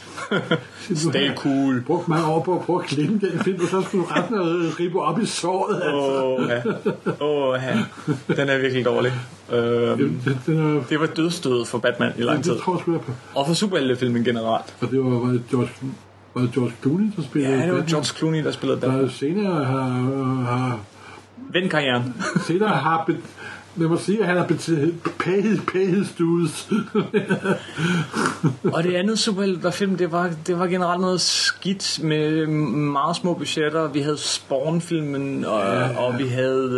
Stay cool. brugt mange år på at prøve at glemme den film, og så skulle du ret noget ribe op i såret. Altså. Åh, ja. Åh, ja. Den er virkelig dårlig. Øhm, Den, den er, det var dødstød for Batman i lang tid. det tror jeg. Og for superheltefilmen generelt. Og det var, var det George, var det George Clooney, der spillede Ja, det var Batman? George Clooney, der spillede Batman. Der senere har, har, Vend karrieren. senere har lad mig sige, at han bet- paid, paid dues. Og det andet superheltefilm, det var, det var generelt noget skidt med meget små budgetter. Vi havde Spawn-filmen, og, ja, og vi havde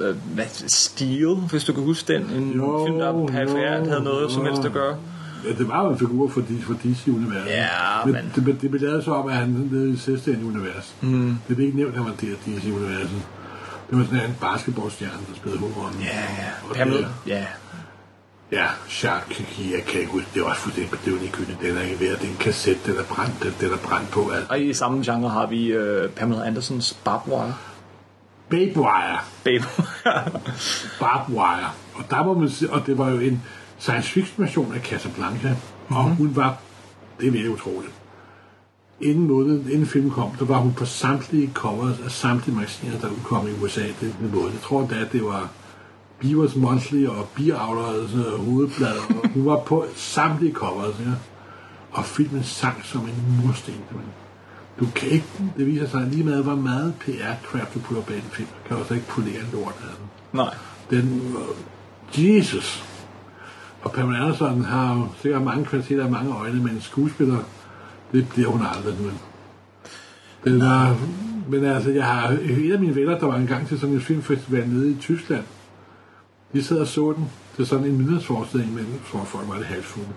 øh, øh, hvad, Steel, hvis du kan huske den. En Jo, film, der perifært havde noget som jo. helst at gøre. ja, det var jo en figur for, for DC-universet. Ja, men... men- Det, det, blev lavet så om, at han levede i selvstændigt univers. Mm. Det blev ikke nævnt, at han var DC-universet. Det var sådan en basketballstjerne, der spillede hovedrollen. Ja, ja. Pamela. Ja. Ja, Shark, jeg kan ikke huske, det var også fuldstændig bedøvende i. Den er ikke værd, det er en kassette, den er brændt, den, den er brændt på alt. Og i samme genre har vi øh, Pamela Andersons Barbed Wire. Babe Wire, Babe. Barbed Wire. Og der må man sige, og det var jo en science fiction version af Casablanca. Mm-hmm. Og hun var, det er virkelig utroligt, inden måneden, inden filmen kom, så var hun på samtlige covers af samtlige magasiner, der udkom i USA det, det måned. Jeg tror da, det var Beavers Monthly og og hovedblad, og hun var på samtlige covers, ja. Og filmen sang som en mursten. Men du kan ikke, det viser sig lige med, hvor meget PR-crap du putter bag en film. Kan du også ikke polere en lort af den. Nej. Den, Jesus. Og Pamela Anderson har sikkert mange kvaliteter og mange øjne, men skuespiller, det bliver hun aldrig. Men, den var, men altså, jeg har en af mine venner, der var engang til sådan en filmfestival nede i Tyskland. De sad og så den til sådan en middagsforestilling, men for folk var det halvfulde.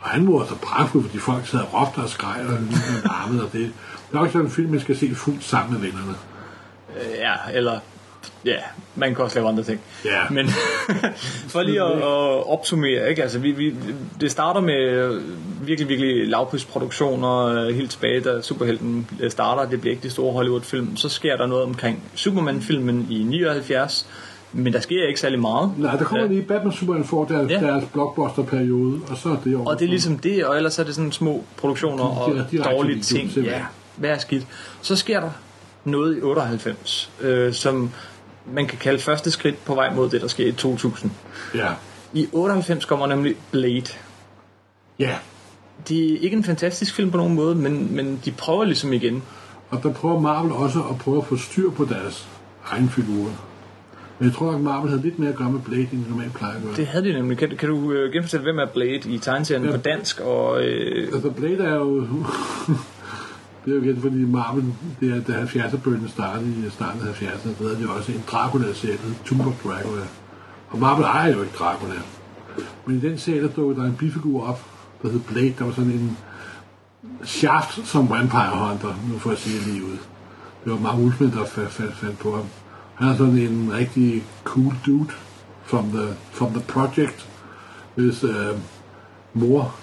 Og han var så pragtfuld, fordi folk sad og råbte og skreg og larmede, og det, det er også sådan en film, man skal se fuldt sammen med vennerne. Øh, ja, eller... Ja, man kan også lave andre ting. Ja. Men for lige at, at opsummere, ikke? Altså, vi, vi, det starter med virkelig, virkelig lavprisproduktioner øh, helt tilbage, da Superhelten øh, starter. Det bliver ikke de store Hollywood-film. Så sker der noget omkring Superman-filmen i 79, men der sker ikke særlig meget. Nej, der kommer lige Batman Superman får deres, Ja. deres blockbuster-periode, og så er det over. Og det er ligesom det, og ellers er det sådan små produktioner og dårlige ting. Ja, hvad er skidt. Så sker der noget i 98, øh, som man kan kalde første skridt på vej mod det, der sker i 2000. Ja. I 98 kommer nemlig Blade. ja. Det er ikke en fantastisk film på nogen måde, men, men de prøver ligesom igen. Og der prøver Marvel også at prøve at få styr på deres egen figurer. Men jeg tror nok, Marvel havde lidt mere at gøre med Blade, end de normalt plejer at gøre. Det havde de nemlig. Kan, kan du øh, genfortælle, hvem er Blade i tegneserien Ja. på dansk? Og, øh, Altså, Blade er jo... det er jo igen, fordi Marvel, det er, da 70'er-bølgen startede i starten af 70'erne, der havde de også en Dracula-serie, der Tomb of Dracula. Og Marvel ejer jo ikke Dracula. Men i den serie, der dukkede der en bifigur op, der hed Blade, der var sådan en shaft som Vampire Hunter, nu får jeg sige det lige ud. Det var Mark Wolfman, der fandt, fandt, fandt på ham. Han er sådan en rigtig cool dude from the, from the project, hvis øh, mor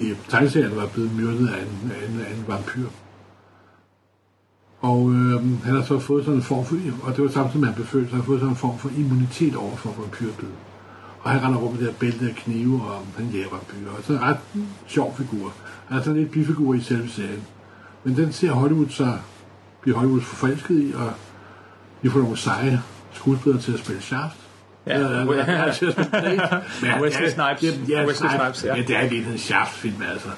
i tegneserien var blevet myrdet af en, af en, af en vampyr. Og øh, han har så fået sådan en form for, og det var samtidig med, at han blev født, så han har fået sådan en form for immunitet over for vampyrbid. Og han render rundt med det her bælte af knive, og han jager vampyrer. Og så en ret sjov figur. Han er sådan lidt bifigur i selve serien. Men den ser Hollywood så, bliver Hollywood forfalsket i, og de får nogle seje skuespillere til at spille Shaft. Ja. Wesley ja, Snipes. det- Ja, det er en Shaft-film, altså.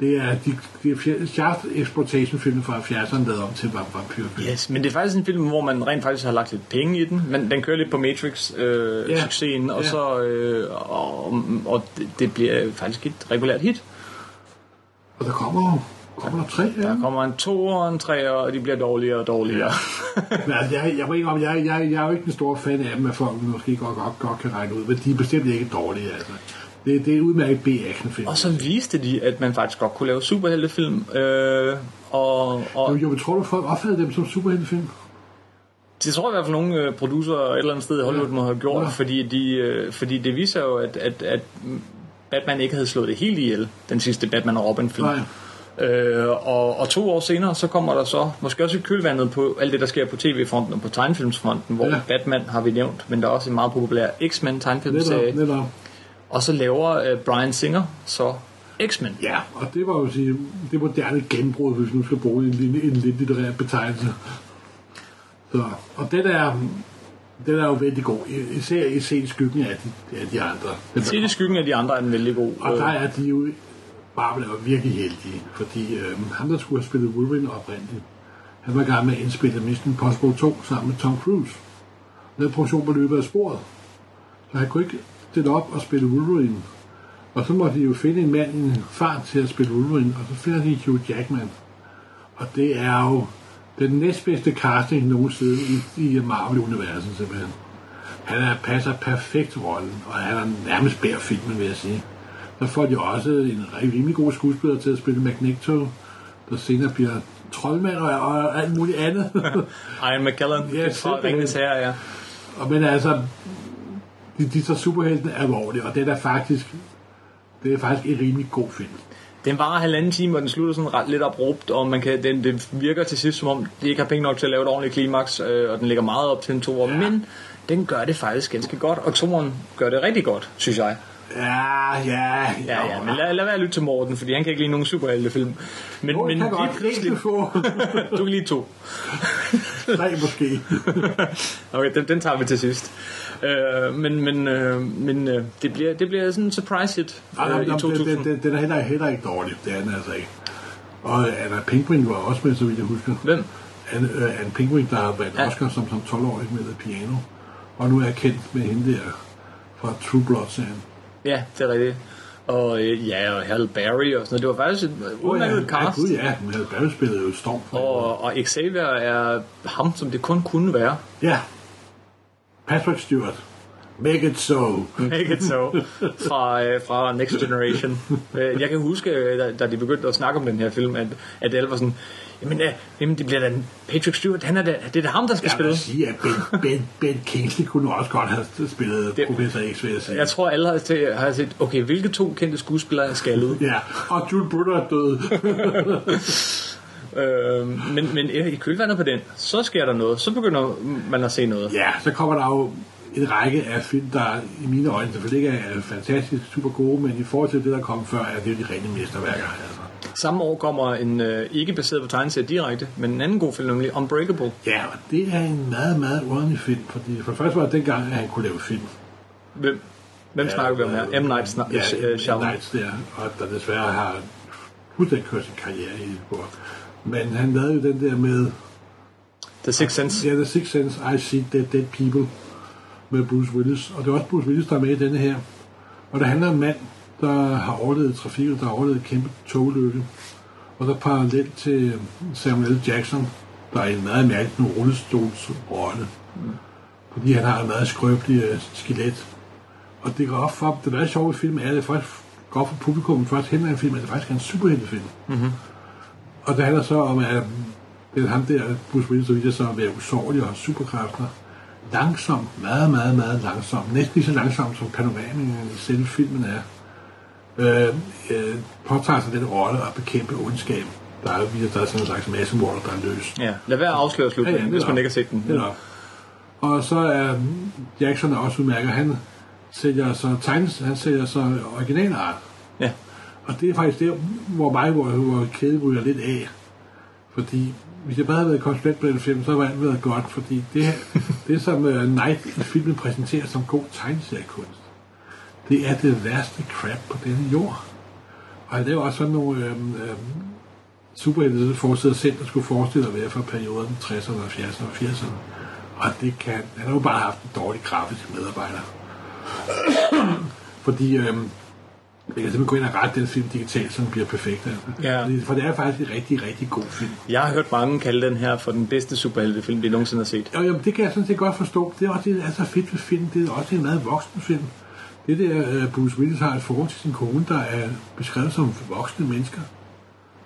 Det er, de, de Shaft exploitation-film fra 70'erne lavet om til vamp- vampyrfilm. Yes, men det er faktisk en film, hvor man rent faktisk har lagt lidt penge i den. Men den kører lidt på Matrix-succesen, øh, Ja. og Ja. så øh, og, og det, det bliver faktisk et regulært hit. Og der kommer jo kommer der tre, ja. Der kommer en to og en tre, og de bliver dårligere og dårligere. Men altså, jeg, jeg, jeg, jeg, jeg, jeg, jeg er jo ikke den store fan af dem, at folk måske godt, godt, godt kan regne ud, men de er bestemt ikke dårlige, altså. Det, det er udmærket B-action-film. og så viste de, at man faktisk godt kunne lave superheltefilm. Øh, og, og Jo, jo, tror du, folk opfattede dem som superheltefilm? Det tror jeg i hvert fald nogle øh, producer et eller andet sted i Hollywood Ja. må have gjort, Ja. fordi, de, øh, fordi det viser jo, at, at, at Batman ikke havde slået det helt ihjel, den sidste Batman og Robin film. Nej. Øh, og, og to år senere, så kommer der så måske også i kølvandet på alt det, der sker på tv-fronten og på tegnefilmsfronten, hvor Ja. Batman har vi nævnt, men der er også en meget populær X-Men tegnefilmserie. Netop, netop. Og så laver øh, Brian Singer så X-Men. Ja, og det var jo sige, det moderne genbrud, hvis vi nu skal bruge en, lille- en lidt litterær betegnelse. Så, og den er, den er jo vældig god, især i set skyggen af de, af de andre. Den Se i skyggen af de andre er den vældig god. Og der er de jo er jo virkelig heldige, fordi øh, ham, der skulle have spillet Wolverine oprindeligt, han var i gang med at indspille Mission Impossible 2 sammen med Tom Cruise. Den produktion var løbet af sporet. Så han kunne ikke stille op og spille Wolverine. Og så måtte de jo finde en mand, en far til at spille Wolverine, og så finder de Hugh Jackman. Og det er jo den næstbedste casting nogensinde i, i Marvel-universet simpelthen. Han er, passer perfekt rollen, og han er nærmest bær filmen, vil jeg sige. Så får de også en rimelig god skuespiller til at spille Magneto, der senere bliver troldmand og, og alt muligt andet. Ian McKellen Ja, simpelthen. Ringens Herre, ja. og, men altså, de, de tager superheltene alvorligt, og det er faktisk, det er faktisk en rimelig god film. Den varer halvanden time, og den slutter sådan ret lidt abrupt, og man kan, den, det virker til sidst, som om de ikke har penge nok til at lave et ordentligt klimaks, øh, og den ligger meget op til en toer, Ja. ja. men den gør det faktisk ganske godt, og toeren gør det rigtig godt, synes jeg. Ja, ja, Ja, ja, men lad, lad være at lytte til Morten, fordi han kan ikke lide nogen superheltefilm. Men, Jo, men kan lige godt pludselig, få du kan lide to. tre måske. Okay, den, den tager vi til sidst. Øh, men men, øh, men øh, det, bliver, det bliver sådan en surprise hit Ej, øh, nej, i nej, 2000. den, den, den er heller, heller ikke dårlig, det er den altså ikke. Og Anna Penguin var også med, så vidt jeg husker. Hvem? Anne, øh, Anne Penguin, der har været Ja. Oscar som, som 12-årig med piano. Og nu er jeg kendt med hende der fra True Blood-serien. Ja, det er rigtigt. Og øh, ja, og Halle Berry og sådan noget. Det var faktisk et udmærket ja, cast. Ja, gud, ja, men havde Barry spillede jo Storm. For Og, og Xavier er ham, som det kun kunne være. Ja. Patrick Stewart. Make it so. Ikke it so. Fra, øh, fra Next Generation. Øh, Jeg kan huske, øh, da, da de begyndte at snakke om den her film, at, at alle var sådan, jamen, øh, jamen det bliver da Patrick Stewart, han er da, det er da ham, der skal Jeg spille. vil sige, at Ben, ben, ben Kingsley kunne også godt have spillet Det- Professor X, vil jeg sige. Jeg tror, alle har, til, har set, okay, hvilke to kendte skuespillere er skaldet? Ja, og Jules Brunner er død. Øh, men, men i kølvandet på den, så sker der noget. Så begynder man at se noget. Ja, så kommer der jo en række af film, der i mine øjne selvfølgelig ikke er fantastisk super gode, men i forhold til det, der kom før, er det jo de rene mesterværker. Altså. Samme år kommer en øh, ikke baseret på tegneserie direkte, men en anden god film, nemlig Unbreakable. Ja, og det er en meget, meget underlig film, fordi for det første var det dengang, at han kunne lave film. Hvem, hvem ja, snakker vi om her? M. Night Sna- ja, øh, M. Shyamalan. Nights der, og der desværre har fuldstændig kørt sin karriere i det. Men han lavede jo den der med The Sixth Sense. Ja, The Sixth Sense, I See Dead Dead People med Bruce Willis. Og det er også Bruce Willis, der er med i denne her. Og det handler om en mand, der har overlevet trafikken, der har overlevet et kæmpe togulykke. Og der er parallelt til Samuel L. Jackson, der er en meget mærkelig rullestolsrolle. Fordi han har en meget skrøbelig øh, skelet. Og det går op for, det meget sjove i filmen er, at det faktisk går op for publikum, først hen en film, at det faktisk er en superheltefilm. Mm-hmm. Og det handler så om, at det er ham der, Bruce Willis, der viser sig at være usårlig og har superkræfter. Langsom, meget, meget, meget langsom. Næsten lige så langsom som panoramingen i selve filmen er. Øh, øh, påtager sig den rolle at bekæmpe ondskab. Der er, der er sådan en slags massemorder, der er løs. Ja, lad være at afsløre slutningen, ja, ja, hvis man ikke har set den. Det er nok. Og så er Jackson er også udmærket. Han sælger så tegnes, han sælger så originalart. Og det er faktisk der, hvor mig, hvor, hvor kæde ryger lidt af. Fordi hvis jeg bare havde været konsulent på den film, så havde alt været godt. Fordi det, her, det som øh, uh, Night i filmen præsenterer som god tegneseriekunst, det er det værste crap på denne jord. Og han laver også sådan nogle øhm, øhm, superhelte selv, der skulle forestille at være fra perioden 60'erne, 70'erne og 80'erne. Og det kan, han har jo bare haft en dårlig grafisk medarbejder. Fordi øhm, jeg kan simpelthen gå ind og rette den film digitalt, så den bliver perfekt. Altså. Ja. For det er faktisk en rigtig, rigtig god film. Jeg har hørt mange kalde den her for den bedste superheltefilm, de nogensinde har set. Og jamen, det kan jeg sådan set godt forstå. Det er også det, er så fedt ved film. Det er også en meget voksen film. Det der, uh, Bruce Willis har et forhold til sin kone, der er beskrevet som voksne mennesker,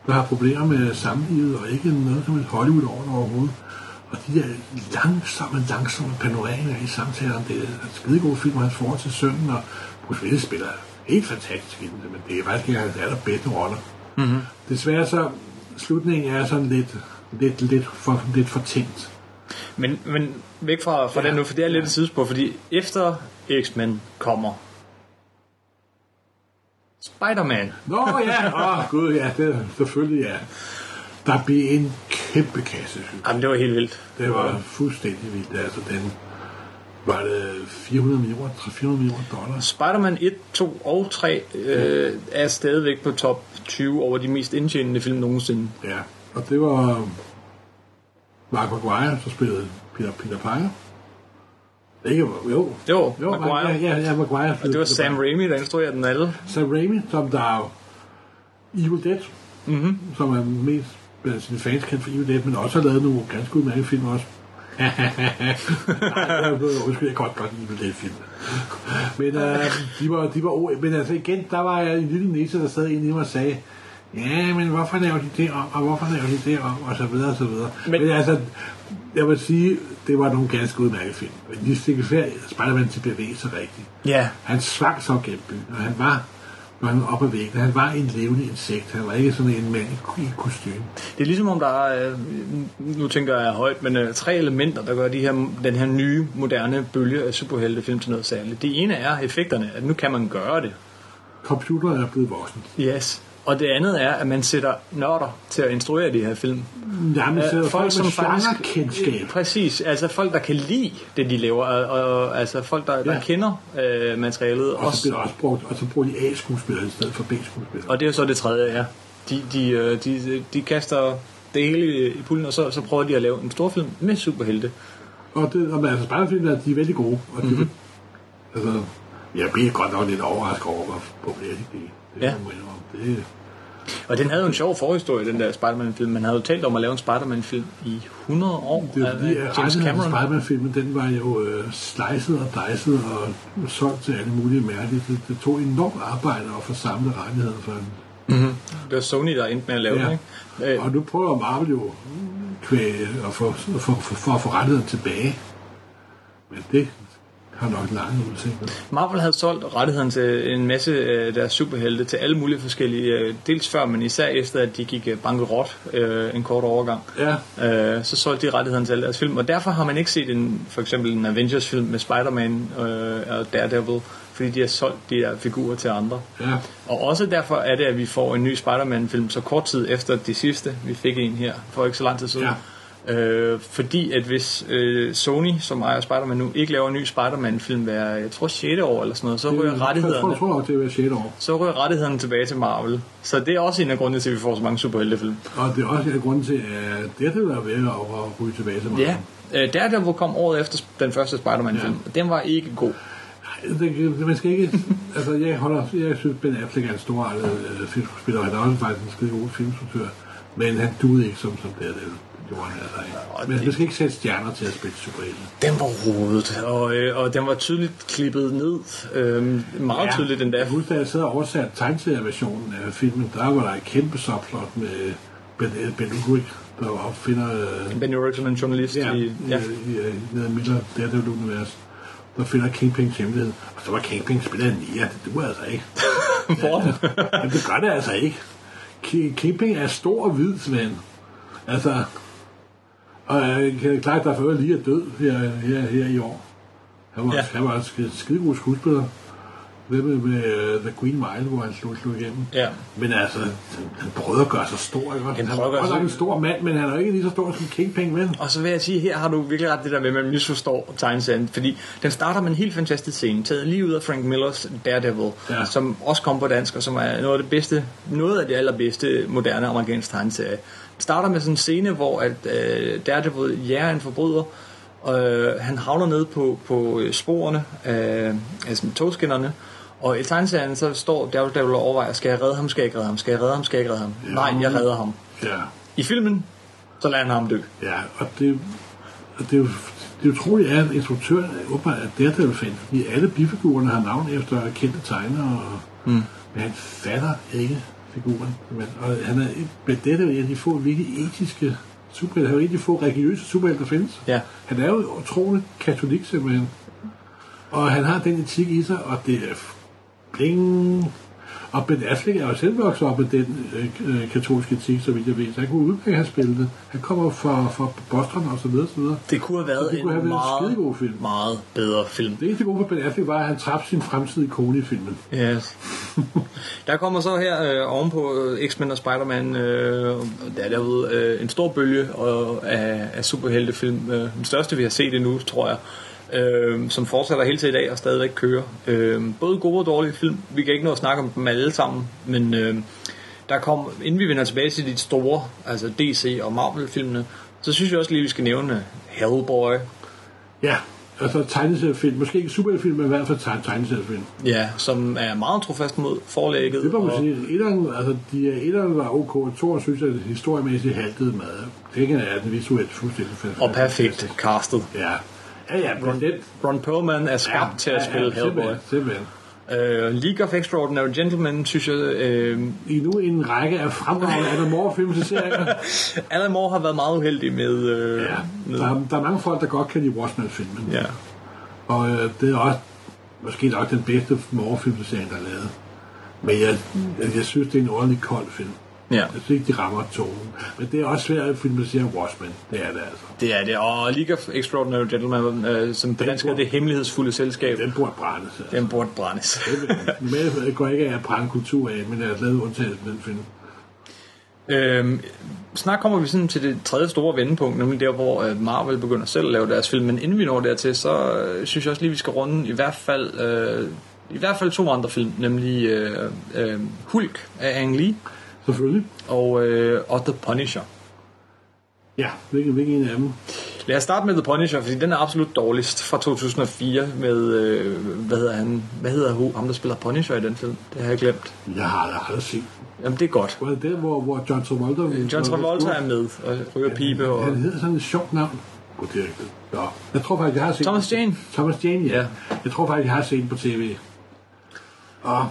der har problemer med samlivet, og ikke noget som et Hollywood over det overhovedet. Og de der langsomme, langsomme panoreringer i samtalerne, det er en skidegod film, hans forhold til sønnen, og Bruce Willis spiller helt fantastisk film, men det er faktisk ikke hans allerbedste roller. Mm-hmm. Desværre så, slutningen er sådan lidt, lidt, lidt, for, lidt for tænkt. Men, men væk fra, fra Ja. den nu, for det er lidt et sidespor, fordi efter X-Men kommer Spider-Man. Nå ja, åh oh, gud ja, det er selvfølgelig ja. Der blev en kæmpe kasse. Jamen, det var helt vildt. Det var fuldstændig vildt. Altså den var det 400 millioner, 300 millioner dollars. Spider-Man 1, 2 og 3 øh, er stadigvæk på top 20 over de mest indtjenende film nogensinde. Ja, og det var Mark Maguire, der spillede Peter, Peter Parker. Ikke, jo. Det var Jo, Maguire. Ja, ja, ja, Maguire. Og det var Sam Raimi, der instruerede den alle. Sam Raimi, som der er jo Evil Dead, mm-hmm. som er mest blandt sine fans kendt for Evil Dead, men også har lavet nogle ganske udmærkede film også. Nej, undskyld, jeg godt godt Evil Dead film. Men øh, de var, de var o- men altså igen, der var jeg en lille nisse, der sad inde i mig og sagde, ja, men hvorfor laver de det om, og hvorfor laver de det om, og så videre, og så videre. Men- Men, altså, jeg vil sige, det var nogle ganske udmærkede film. De fik svært Spider-Man til at bevæge sig rigtigt. Ja. Han svang så gennem byen, og han var han var op ad væggen. Han var en levende insekt. Han var ikke sådan en mand i, i kostume. Det er ligesom om der er, øh, nu tænker jeg højt, men øh, tre elementer, der gør de her, den her nye, moderne bølge af superheltefilm til noget særligt. Det ene er effekterne, at nu kan man gøre det. Computeren er blevet voksen. Yes. Og det andet er, at man sætter nørder til at instruere de her film. Ja, Øh, så folk, folk med faktisk-. Præcis, altså folk, der kan lide det, de laver, og, og altså folk, der, der Ja. kender øh, materialet. Og så Også, bliver der også brugt, og så bruger de A-skuespillere i stedet for B-skuespillere. og det er jo så det tredje, ja. De, de, øh, de, de kaster det hele i, pulden, og så, så prøver de at lave en stor film med superhelte. Og det, og, altså, Spider-Man, de er vældig gode. Og de, Mhm. mm-hmm. altså, jeg bliver godt nok lidt overrasket over, hvor populære de blev. Det, Ja. det, Og den havde jo en sjov forhistorie, den der Spider-Man-film. Man havde jo talt om at lave en Spider-Man-film i 100 år det er af fordi, at James af Cameron. Spider-Man-filmen, den var jo øh, slicet og dicet og solgt til alle mulige mærker. Det, det tog enormt arbejde at få samlet rettigheden for den. Det var Sony, der endte med at lave Ja. den, ikke? Øh, Og nu prøver Marvel jo kvæg at få, for, for, for at få rettigheden tilbage. Men det har nok lange udsigter. Marvel havde solgt rettigheden til en masse af deres superhelte til alle mulige forskellige, øh, dels før, men især efter, at de gik øh, bankerot øh, en kort overgang. Ja, Øh, så solgte de rettigheden til alle deres film, og derfor har man ikke set en, for eksempel en Avengers-film med Spider-Man øh, og Daredevil, fordi de har solgt de her figurer til andre. ja. Og også derfor er det, at vi får en ny Spider-Man-film så kort tid efter de sidste. Vi fik en her for ikke så lang tid siden. Ja. Øh, fordi at hvis øh, Sony, som ejer Spider-Man nu, ikke laver en ny Spider-Man-film hver, jeg tror 6. år eller sådan noget, så tror, rettighederne, jeg tror det er hver 6. år. så ryger rettighederne tilbage til Marvel. Så det er også en af grundene til, at vi får så mange superheltefilm. Og det er også en af grunden til, at det er ved at, at ryge tilbage til mig. Ja. Øh, Daredevil kom året efter den første Spider-Man-film. Ja. Den var ikke god. Det, man skal ikke... altså, jeg holder... Jeg synes, Ben Affleck er en stor øh, filmspiller, og han er også faktisk en skide god filmstruktør. Men han duede ikke som, som det er det. Gjorde han altså Og ikke. Men det- man skal ikke sætte stjerner til at spille superhelte. Den var rodet, og, øh, og den var tydeligt klippet ned. Øh, meget ja. tydeligt endda. Jeg husker, da jeg sad og oversat tegneserieversionen af filmen, der var der et kæmpe subplot med Ben, ben Urich, der opfinder... Øh, Benny Urich, en journalist ja, i... i, ja. i, i, nede i Miller, der er det univers, der finder Kingpins hemmelighed. Og så var Kingpin spillet af Nia, det duer altså ikke. Hvor? Jamen, det gør det altså ikke. Ki- Kingpin er stor og hvid, Svend. Altså, og at der for lige er død her, her, her i år. Han var, Ja. han var en skide, skide god skuespiller. Det med, med uh, The Green Mile, hvor han slog, slog igennem. ja. Men altså, han prøvede at gøre sig stor, ikke? Han Han, prøver at gøre er sig- en stor mand, men han er ikke lige så stor som Kingpin, men... Og så vil jeg sige, her har du virkelig ret det der med, at man misforstår tegneserien, fordi den starter med en helt fantastisk scene, taget lige ud af Frank Millers Daredevil. Ja. som også kom på dansk, og som er noget af det bedste, noget af det allerbedste moderne amerikanske tegneserie. Starter med sådan en scene, hvor at, øh, Daredevil jager en forbryder, og øh, han havner ned på, på øh, sporene af altså togskinnerne, og i tegneserien så står Daredevil og overvejer, skal jeg redde ham, skal jeg ikke redde ham, skal jeg redde ham, skal jeg ikke redde ham? Ja. Nej, jeg redder ham. Ja, I filmen, så lader han ham dø. ja og det, og det er jo det er utroligt, at instruktøren åbenbart er Daredevil-fan, fordi alle bifigurerne har navn efter kendte tegnere, og, mm. men han fatter ikke figuren. Men, og han er, men det er en af de få virkelig etiske superhelte. Han er en af de få religiøse superhelte, der findes. Ja. Han er jo utroligt katolik simpelthen. Og han har den etik i sig, og det er bling. Og Ben Affleck er jo selv vokset op med den øh, øh, katolske etik, så vidt jeg ved. Så han kunne udmærke have spillet det. Han kommer fra, fra Boston og så videre, så videre. Det kunne have været Det kunne en have været en meget, skidegod film. meget bedre film. Det eneste gode for Ben Affleck var, at han traf sin fremtidige kone i filmen. Yes. Der kommer så her øh, ovenpå øh, X-Men og Spider-Man, øh, der er derude øh, en stor bølge og, af, af superheltefilm. Øh, den største, vi har set endnu, tror jeg. Øh, som fortsætter hele til i dag og stadigvæk kører. Øh, både gode og dårlige film. Vi kan ikke nå at snakke om dem alle sammen, men øh, der kom, inden vi vender tilbage til de store, altså DC og Marvel-filmene, så synes jeg også lige, vi skal nævne Hellboy. Ja, altså tegneseriefilm. Måske ikke superheltefilm, men i hvert fald tegne- tegneseriefilm. Ja, som er meget trofast mod forlægget. Det må man og- sige. Etteren, altså, de er, etteren var ok. Toren synes jeg, at historiemæssigt haltede med. Tingene er den visuelt fuldstændig fantastisk. Og perfekt castet. Ja. Ja, ja, den... Ron Perlman er skabt til at spille Hellboy. Simpelthen, simpelthen. Uh, League of Extraordinary Gentlemen, synes jeg... Uh, I nu en række af fremragende Adam Moore-film til serier. Alan Moore har været meget uheldig med... Uh, Ja, med der, er- der er mange folk, der godt kan lide Watchmen-filmen. ja. Og øh, det er også måske nok den bedste Moore-film til serien, der er lavet. Men jeg, jeg, jeg synes, det er en ordentlig kold film. Ja, Jeg synes ikke, de rammer tonen. Men det er også svært at filmatisere Watchmen. Det er det altså. det er det. Og League of Extraordinary Gentlemen, øh, som på dansk er det hemmelighedsfulde selskab, Den burde brændes. Altså. den burde brændes. Normalt går ikke af at brænde kultur af, men jeg har lavet undtagelse med den film. Øhm, snart kommer vi sådan til det tredje store vendepunkt, nemlig der, hvor øh, Marvel begynder selv at lave deres film. Men inden vi når dertil, så øh, synes jeg også lige, vi skal runde i hvert fald, øh, i hvert fald to andre film, nemlig øh, øh, Hulk af Ang Lee Selvfølgelig. og, øh, og The Punisher. Ja, hvilken, hvilken en af dem? Lad os starte med The Punisher, fordi den er absolut dårligst fra 2004 med, øh, hvad hedder han, hvad hedder hu- ham, der spiller Punisher i den film? Det har jeg glemt. Jeg har aldrig, aldrig set. Jamen, det er godt. Var det der, hvor, hvor John Travolta... John Travolta er med og ryger pibe. Og... Han hedder sådan et sjovt navn. Det er ikke det. Nå, jeg tror faktisk, jeg har set Thomas Jane. Thomas Jane, ja. Ja. Jeg tror faktisk, jeg har set på tv. Og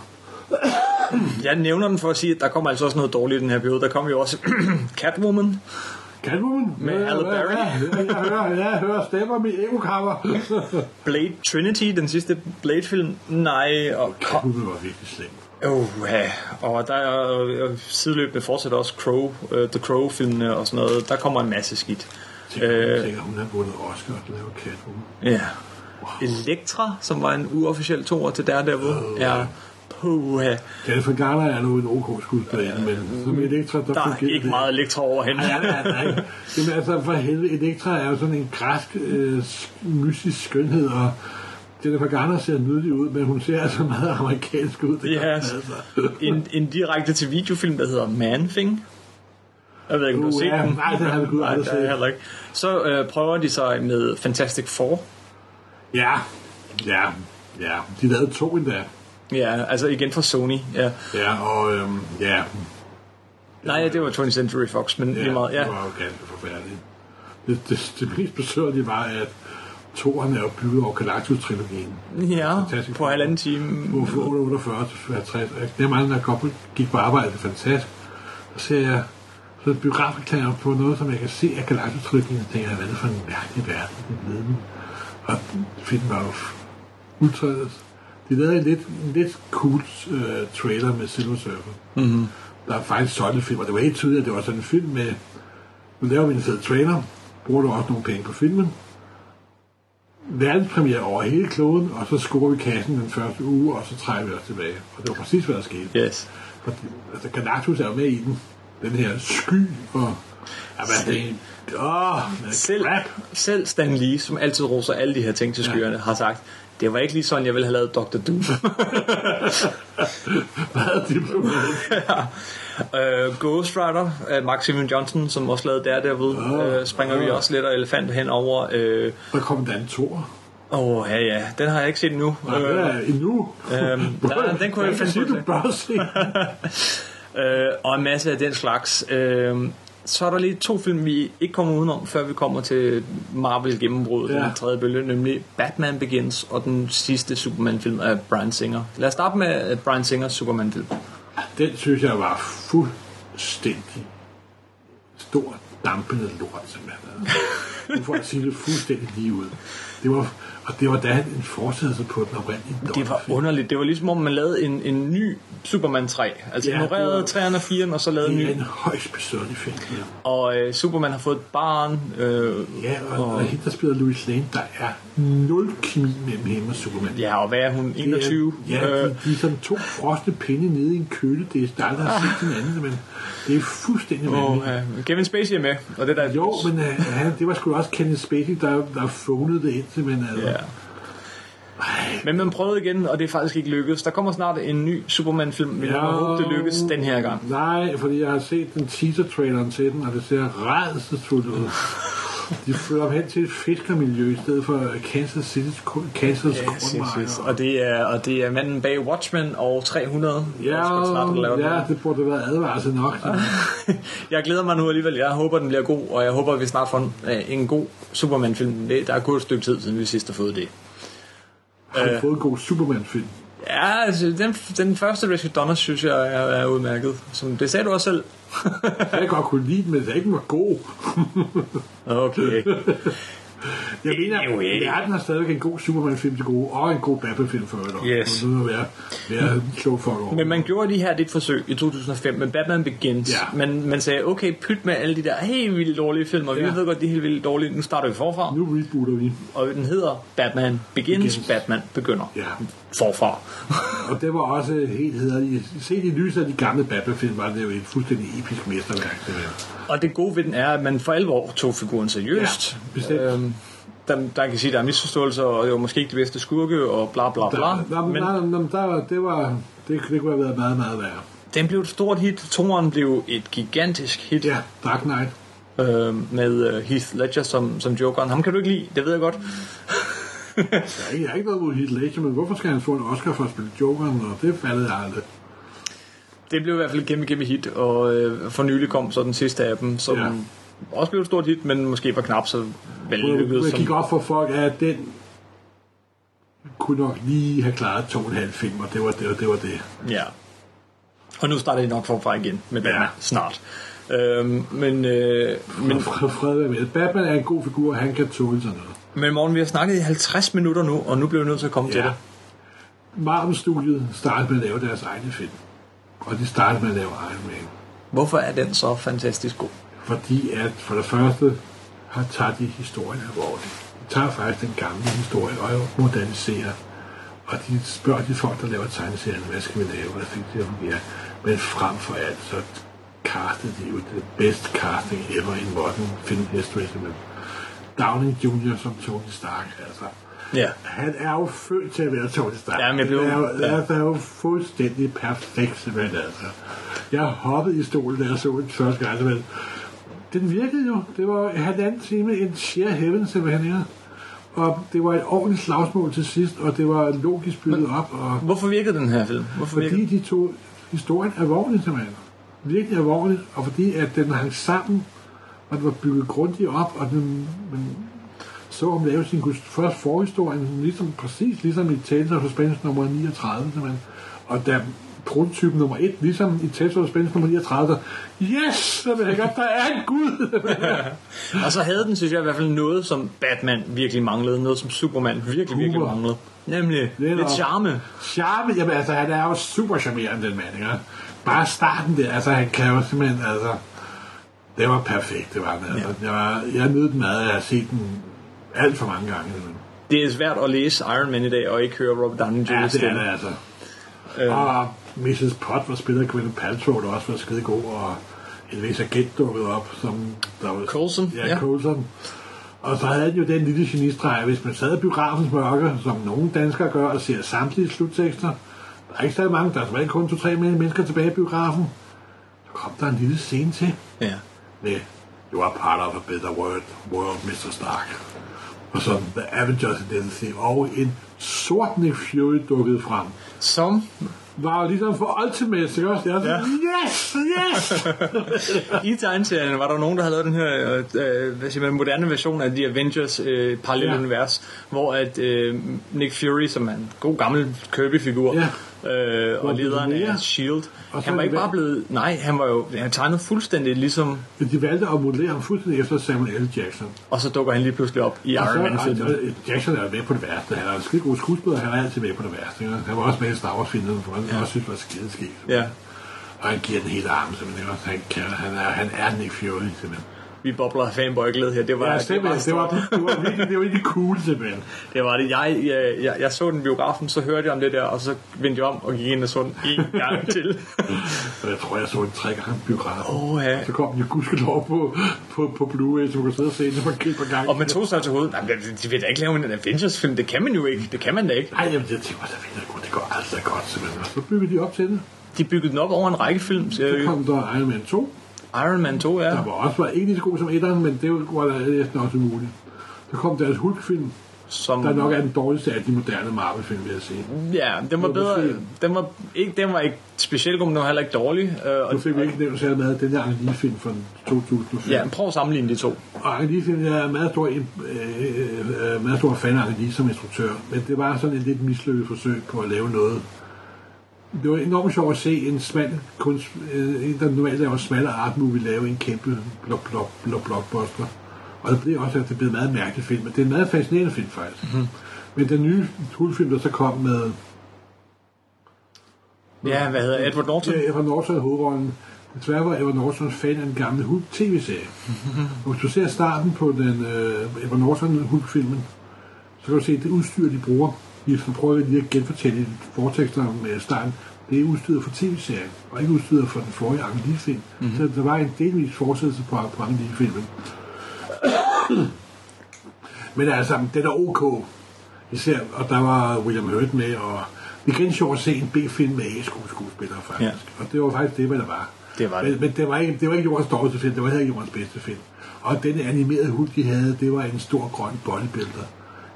Jeg nævner den for at sige, at der kommer altså også noget dårligt i den her periode. Der kommer jo også Catwoman. Catwoman? Med Ja, Halle ja, Berry. Ja, jeg hører, jeg hører stemmer mit ekokammer. Blade Trinity, den sidste Blade-film. Nej, og... Catwoman var virkelig slem. Oh, ja. Og der er sideløbende fortsætter også Crow, uh, The Crow-filmene og sådan noget. Der kommer en masse skidt. Tænker, Øh. hun har vundet Oscar at lave Catwoman. Ja. Elektra, som var en uofficiel toer til Daredevil, er... Puha. Jennifer Garner er nu en OK skuespillerinde, men som Elektra, der, Der er ikke det. meget Elektra over hende. Ja, ja, ja. Jamen altså, for helvede, Elektra er jo sådan en græsk, øh, sk- mystisk skønhed, og Jennifer Garner ser nydelig ud, men hun ser altså meget amerikansk ud. Det Ja, gør altså. En, en direkte til videofilm, der hedder Man Thing. Jeg ved ikke, om du har set ja. den. Nej, den har sgu Nej, aldrig det set. Så øh, prøver de sig med Fantastic Four. Ja, ja, ja. De lavede to endda. Ja, altså igen fra Sony. Ja. Ja, og øhm, ja, Nej, det var 20th Century Fox, men ja, lige meget. Ja. det var jo ganske forfærdeligt. Det, det, det mest besøgelige var, at toeren er jo bygget over Galactus-trilogien. ja, Fantastisk. på halvanden time. Hvorfor 48 til 50? Det er mange, der på, gik på arbejde, det er fantastisk. Så ser jeg så biografreklamer på noget, som jeg kan se af Galactus-trilogien, og tænker hvad er det for en mærkelig verden, er nu? Og filmen var jo udtrædet. De lavede en lidt, en lidt cool uh, trailer med Silver Surfer. Mm-hmm. Der er faktisk sådan en film, og det var helt tydeligt, at det var sådan en film med, nu laver vi en fed trailer, bruger du også nogle penge på filmen, verdenspremiere over hele kloden, og så scorer vi kassen den første uge, og så trækker vi os tilbage. Og det var præcis, hvad der skete. Yes. For, altså, Galactus er jo med i den. Den her sky, og... Ja, hvad er det? Åh, Selv, crap. selv Stan Lee, som altid roser alle de her ting til skyerne, har sagt, det var ikke lige sådan, jeg ville have lavet Dr. Doom. Hvad diplomat? uh, Ghost Rider af Maximum Johnson, som også lavede Daredevil, uh, springer vi også lidt og elefant henover. Øh, Der kom den Thor. Åh, oh, ja, ja, den har jeg ikke set endnu. Nej, er endnu. Øhm, nej, den kunne jeg finde på du bør se. øh, og en masse af den slags. Øh, så er der lige to film, vi ikke kommer udenom, før vi kommer til Marvel gennembrud, ja. Ja. den tredje bølge, nemlig Batman Begins og den sidste Superman-film af Brian Singer. Lad os starte med øh, Brian Singers Superman-film. Den synes jeg var fuldstændig stor, dampende lort, simpelthen. Nu får jeg sige det fuldstændig lige ud. Det var, og det var da en fortsættelse på den oprindelige Det var Donner-film. underligt. Det var ligesom om man lavede en, en ny Superman 3. Altså Ja, ignorerede var- 3'eren og 4'eren, og så lavede en Det er ny. en højst besøgelig film. Ja. Og øh, Superman har fået et barn. Øh, Ja, og, og hende, der spiller Louis Lane, der er nul kemi mellem hende og Superman. ja, og hvad er hun? Det er- 21? Ja, Øh, de, de er som to frosne pinde nede i en køle. Det er der aldrig har set hinanden, men det er fuldstændig og, vanvittigt. øh, Kevin Spacey er med, og det der Jo, men uh, han, det var sgu også Kenneth Spacey, der, der phonede det ind til, men altså, Ja. Men man prøvede igen, og det er faktisk ikke lykkedes. Der kommer snart en ny Superman-film. Vi ja. håbe, det lykkes den her gang. Nej, fordi jeg har set den teaser-traileren til den, og det ser rædselsfuldt ud. De fører ham hen til et fiskermiljø i stedet for Kansas City's Kansas Yes, yes. Og, det er, og det er manden bag Watchmen og 300. Ja, snart ja, den. det burde være advarsel nok. Jeg glæder mig nu alligevel. Jeg håber, den bliver god, og jeg håber, at vi snart får en, øh, en god Superman-film. Det- Der er gået et stykke tid, siden vi sidst har fået det. Har du fået en god Superman-film? Ja, altså, den, den første Richard Donner synes jeg er, er udmærket. Som, det sagde du også selv. Jeg kan godt kunne lide den, men det ikke den var god. Okay. Jeg Det er mener, ikke- verden har stadigvæk en god Superman-film til gode, og en god Batman-film for øvrigt. Yes. Må være, være klog for over. Men man gjorde lige her dit forsøg i 2005 med Batman Begins. Ja. Man, man sagde, okay, pyt med alle de der helt vildt dårlige film, og vi Ja. ved godt, de er helt vildt dårlige. Nu starter vi forfra. Nu rebooter vi. Og den hedder Batman Begins, Begins. Batman begynder. Ja. Forfra. Og det var også helt hederligt. Set i lyset af de gamle Batman-film, var det jo et fuldstændig episk mesterværk. Det der. Og det gode ved den er, at man for alvor tog figuren seriøst. Ja, bestemt. Øhm, der, der kan sige, der er misforståelser, og det var måske ikke de bedste skurke, og bla bla bla. Der, der, Men der, der, der, det, var, det, det kunne have været meget, meget værre. den blev et stort hit. Toren blev et gigantisk hit. Ja, Dark Knight. øh, med Heath Ledger som, som Jokeren. Ham kan du ikke lide, det ved jeg godt. Jeg ikke, jeg har ikke noget mod Heath Ledger, men hvorfor skal han få en Oscar for at spille Jokeren, og det faldet jeg aldrig. Det blev i hvert fald et kæmpe, kæmpe hit, og øh, for nylig kom så den sidste af dem, som Ja. også blev et stort hit, men måske var knap så vellykket Jeg gik op for folk, at den kunne nok lige have klaret to og en halv film, og det var det. Var, det, var det. Ja. Og nu starter de nok forfra igen med Batman Ja. snart. Øhm, men, øh, men, fred, fred med. Batman er en god figur, og han kan tåle sådan noget. Men morgen, vi har snakket i 50 minutter nu, og nu bliver vi nødt til at komme ja. til det. Marvel-studiet startede med at lave deres egne film. Og de startede med at lave Iron Man. Hvorfor er den så fantastisk god? Fordi at for det første har tager de historien alvorligt. De tager faktisk den gamle historie og moderniserer. Og de spørger de folk, der laver tegneserien, hvad skal vi lave, hvad fik det fungere. Men frem for alt, så castede de jo det bedste casting ever in modern film history. simpelthen. Downing Jr. som Tony Stark, altså. Ja. Han er jo født til at være Tony Stark. Ja, men jeg blev- det er, jo, ja. ja. er jo fuldstændig perfekt, simpelthen. Altså. Jeg hoppede i stolen, da jeg så den første gang. Simpelthen. Den virkede jo. Det var halvanden time, en sheer heaven, simpelthen. Ja. Og det var et ordentligt slagsmål til sidst, og det var logisk bygget op. Og Hvorfor virkede den her film? Hvorfor fordi virkede? de tog historien alvorligt, simpelthen. Virkelig alvorligt, og fordi at den hang sammen, og den var bygget grundigt op, og den, man så ham lave sin gust- først forhistorien, ligesom, præcis ligesom i Tales of Suspense nummer 39, simpelthen. Og da prototypen nummer 1, ligesom i Tales of Suspense nummer 39, så, yes, så ved jeg godt, der er en gud. Og så havde den, synes jeg i hvert fald, noget, som Batman virkelig manglede. Noget, som Superman virkelig, virkelig Humor. manglede. Nemlig Netop. lidt charme. Charme, jamen altså, han er jo super charmerende, den mand, ikke? Bare starten der, altså, han kan jo simpelthen, altså, det var perfekt, det var den, altså. Ja. Jeg, var, jeg nød den meget, jeg har set den alt for mange gange, simpelthen. Det er svært at læse Iron Man i dag, og ikke høre Robert Downey Jr. Ja, det er det, altså. Øhm. Og Mrs. Pot var spillet af Gwyneth Paltrow, der også var skide god, og en vis agent dukkede op, som der var... Coulson, Ja, ja. Coulson. Og så havde han jo den lille genistreg, hvis man sad i biografens mørke, som nogle danskere gør, og ser samtlige sluttekster. Der er ikke så mange, der er kun to-tre mennesker tilbage i biografen. Så kom der en lille scene til Ja. Med You are part of a better world, world Mr. Stark. Og så The Avengers Identity, og en sort Nick Fury dukkede frem. Som Var jo ligesom for Ultimate, ikke også? Jeg sådan, yes, yes! i tegneserien var der nogen, der havde lavet den her øh, hvad siger man, moderne version af The Avengers øh, parallelle Ja. ja. univers, hvor at øh, Nick Fury, som er en god gammel Kirby-figur, Ja. Øh, og lederen af S.H.I.E.L.D., Og han var ikke bare blevet... Nej, han var jo han tegnede fuldstændig ligesom... De valgte at modellere ham fuldstændig efter Samuel L. Jackson. Og så dukker han lige pludselig op i Iron så, Man-filmen. og, og Jackson er med på det værste. Han er en skide god skuespiller, han er altid med på det værste. Ikke? Han var også med i Star Wars-filmen, for han ja. også synes, det var skide skægt. Ja, Og han giver den hele arm, simpelthen. Han, kan, han, er, han er Nick Fury, simpelthen. Vi bobler af fanboy-glæde her. Det var, Ja, det, var simpelthen. Det var, det var, virkelig, det var virkelig cool, simpelthen. det var det. Jeg, jeg, jeg, jeg så den biografen, så hørte jeg om det der, og så vendte jeg om og gik ind og så den en gang til. Jeg tror, jeg så den tre gange biografen. Åh, ja. Så kom jo gudskelov på, på, på Blu-ray, så man kunne sidde og se den på et par gange. Og man tog sig til hovedet. Nej, de vil da ikke lave en Avengers-film. Det kan man jo ikke. Det kan man da ikke. Nej, jamen, jeg tænkte, det. Det går aldrig godt, simpelthen. Så byggede de op til det. De byggede den op over en række film. Så kom der Iron Man 2, Iron Man 2, ja. der var også var ikke lige så god som etteren, men det var da næsten også umuligt. Så kom deres Hulk-film, Som, der nok er den dårligste af de moderne Marvel-film, vil jeg sige. Ja, den var bedre. måske. Den var ikke, den var ikke specielt god, men den var heller ikke dårlig. Øh, og, Nu fik vi ikke nævnt særlig meget af den der Ang film fra 2005. ja, prøv at sammenligne de to. Og Ang film jeg er meget stor, øh, øh, meget stor fan af Ang som instruktør, men det var sådan et lidt mislykket forsøg på at lave noget. Det var enormt sjovt at se en smal kunst, øh, en der normalt laver smalle art movie, lave en kæmpe blok, blok, blok, blockbuster. Og det blev også, at det blev en meget mærkelig film, men det er en meget fascinerende film faktisk. Mm-hmm. Men den nye Hulk-film, der så kom med Ja, hvad hedder Edward Norton? Ja, Edward Norton i hovedrollen. Desværre var Edward Norton fan af den gamle Hulk tv-serie. Og hvis du ser starten på den uh, Edward Norton Hulk-filmen, så kan du se, at det udstyr, de bruger, vi prøver lige at genfortælle fortekster med starten, det er udstyret for tv-serien, og ikke udstyret for den forrige Angelique-film. Mm-hmm. Så der var en delvis fortsættelse på, på Angelique-filmen. Men altså, det er ok. Især, og der var William Hurt med, og det er rigtig sjovt at se en B-film med A-skuespillere, faktisk. Ja. Og det var faktisk det, hvad der var. Det var det. Men, men det, var ikke, det var ikke jordens dårligste film, det var heller ikke jordens bedste film. Og den animerede hund, de havde, det var en stor grøn bodybuilder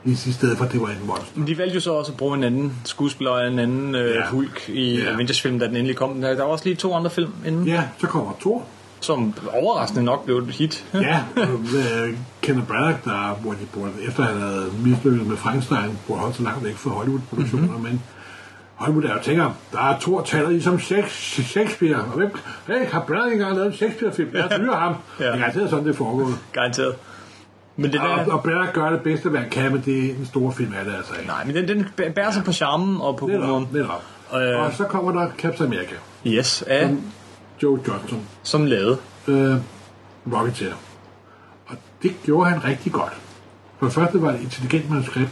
i stedet for, at det var en monster. De valgte jo så også at bruge en anden skuespiller og en anden øh, ja. Hulk i ja. Avengers-film, da den endelig kom. Der var også lige to andre film inden. Ja, så kommer Thor. Som overraskende nok blev et hit. ja, og uh, Kenneth Branagh, der, hvor de burde, efter han havde mislykket med Frankenstein, burde holde så langt væk fra Hollywood-produktioner, mm-hmm. men Hollywood er jo tænker, der er to taler ligesom Shakespeare, og hvem, hey, har Branagh engang lavet en Shakespeare-film? Jeg fyrer ham. ja. Det er garanteret sådan, det foregår. Garanteret. Men det der... og, og Branagh gør det bedste, hvad han kan, men det er en stor film af det altså ikke. Nej, men den, den bærer sig på charmen og på humoren. Er øh... Og så kommer der Captain America. Yes, af... Som Joe Johnson. Som lavede. Øh, Rocketeer. Og det gjorde han rigtig godt. For det første var det et intelligent manuskript.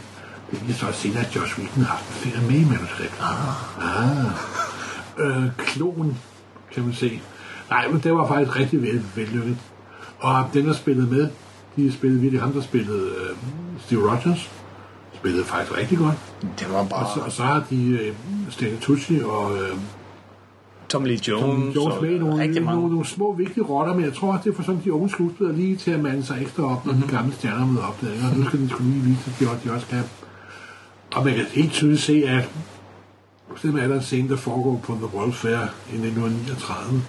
Det er så senere, at Josh Whedon har flere med i manuskriptet. Ah. ah. Øh, klon, kan man se. Nej, men det var faktisk rigtig vel, vellykket. Og den, der spillede med, de spillede virkelig ham, der spillede øh, Steve Rogers. Spillede faktisk rigtig godt. Det var bare... Og så, og så har de øh, Stanley Tucci og... Øh, Tom Lee Jones, Tom Lee Jones med nogle, nogle, nogle, nogle, små vigtige roller, men jeg tror også, det er for sådan de unge skuespillere lige til at mande sig ekstra op, når mm-hmm. de gamle stjerner møder op der. Og nu skal de skulle lige vise, at de også, de også kan. Og man kan helt tydeligt se, at simpelthen er der en scene, der foregår på The World Fair i 1939,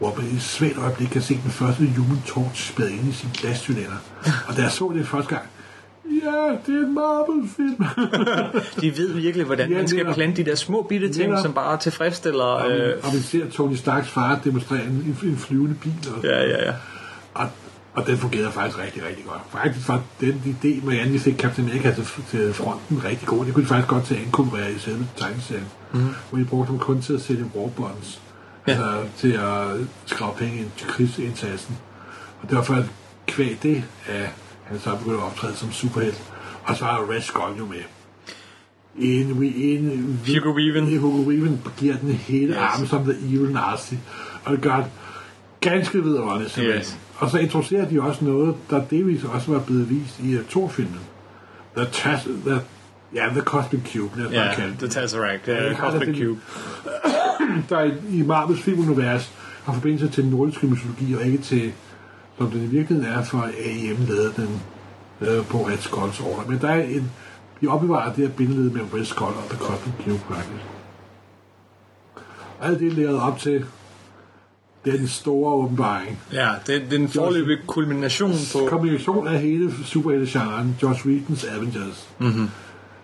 hvor man i et svært øjeblik kan se den første Human Torch spæde ind i sin glascylinder. Og da jeg så det første gang, ja, det er en Marvel-film. de ved virkelig, hvordan ja, man skal plante de der små bitte ting, ja, som bare tilfredsstiller... Og, øh... og vi ser Tony Starks far demonstrere en, en flyvende bil. Og ja, ja, ja. Og, og den fungerede faktisk rigtig, rigtig godt. Faktisk var den idé med, at vi fik Captain America til, til fronten rigtig god. Det kunne de faktisk godt til at inkorporere i selve tegneserien. Mm. Hvor de brugte dem kun til at sætte warbonds ja. altså, til at skrave penge ind til krigsindsatsen. Og det var for kvæg det, at han så begyndte at optræde som superhelt. Og så har Red Skull jo med. En, en, Hugo Weaving. Hugo Weaving giver den hele yes. arm som The Evil Nazi. Og det gør det ganske vidunderligt, simpelthen. Yes. Og så introducerer de også noget, der delvis også var blevet vist i uh, Thor-filmen. The, tas- the, ja, The Cosmic Cube, lad os yeah, kalde The Tesseract, the uh, Cosmic Cube. der i, i Marvels filmunivers har forbindelse til den nordiske mytologi, og ikke til, som den i virkeligheden er for AEM lavede den øh, på Red Skulls order. Men der er en, vi opbevarer det her bindeled mellem Red Skull og The Cosmic Cube, faktisk. Alt det er op til den store åbenbaring. Ja, det, er den forløbige kulmination på... Kombination af hele superhelte-genren, Josh Whedons Avengers. Mm-hmm.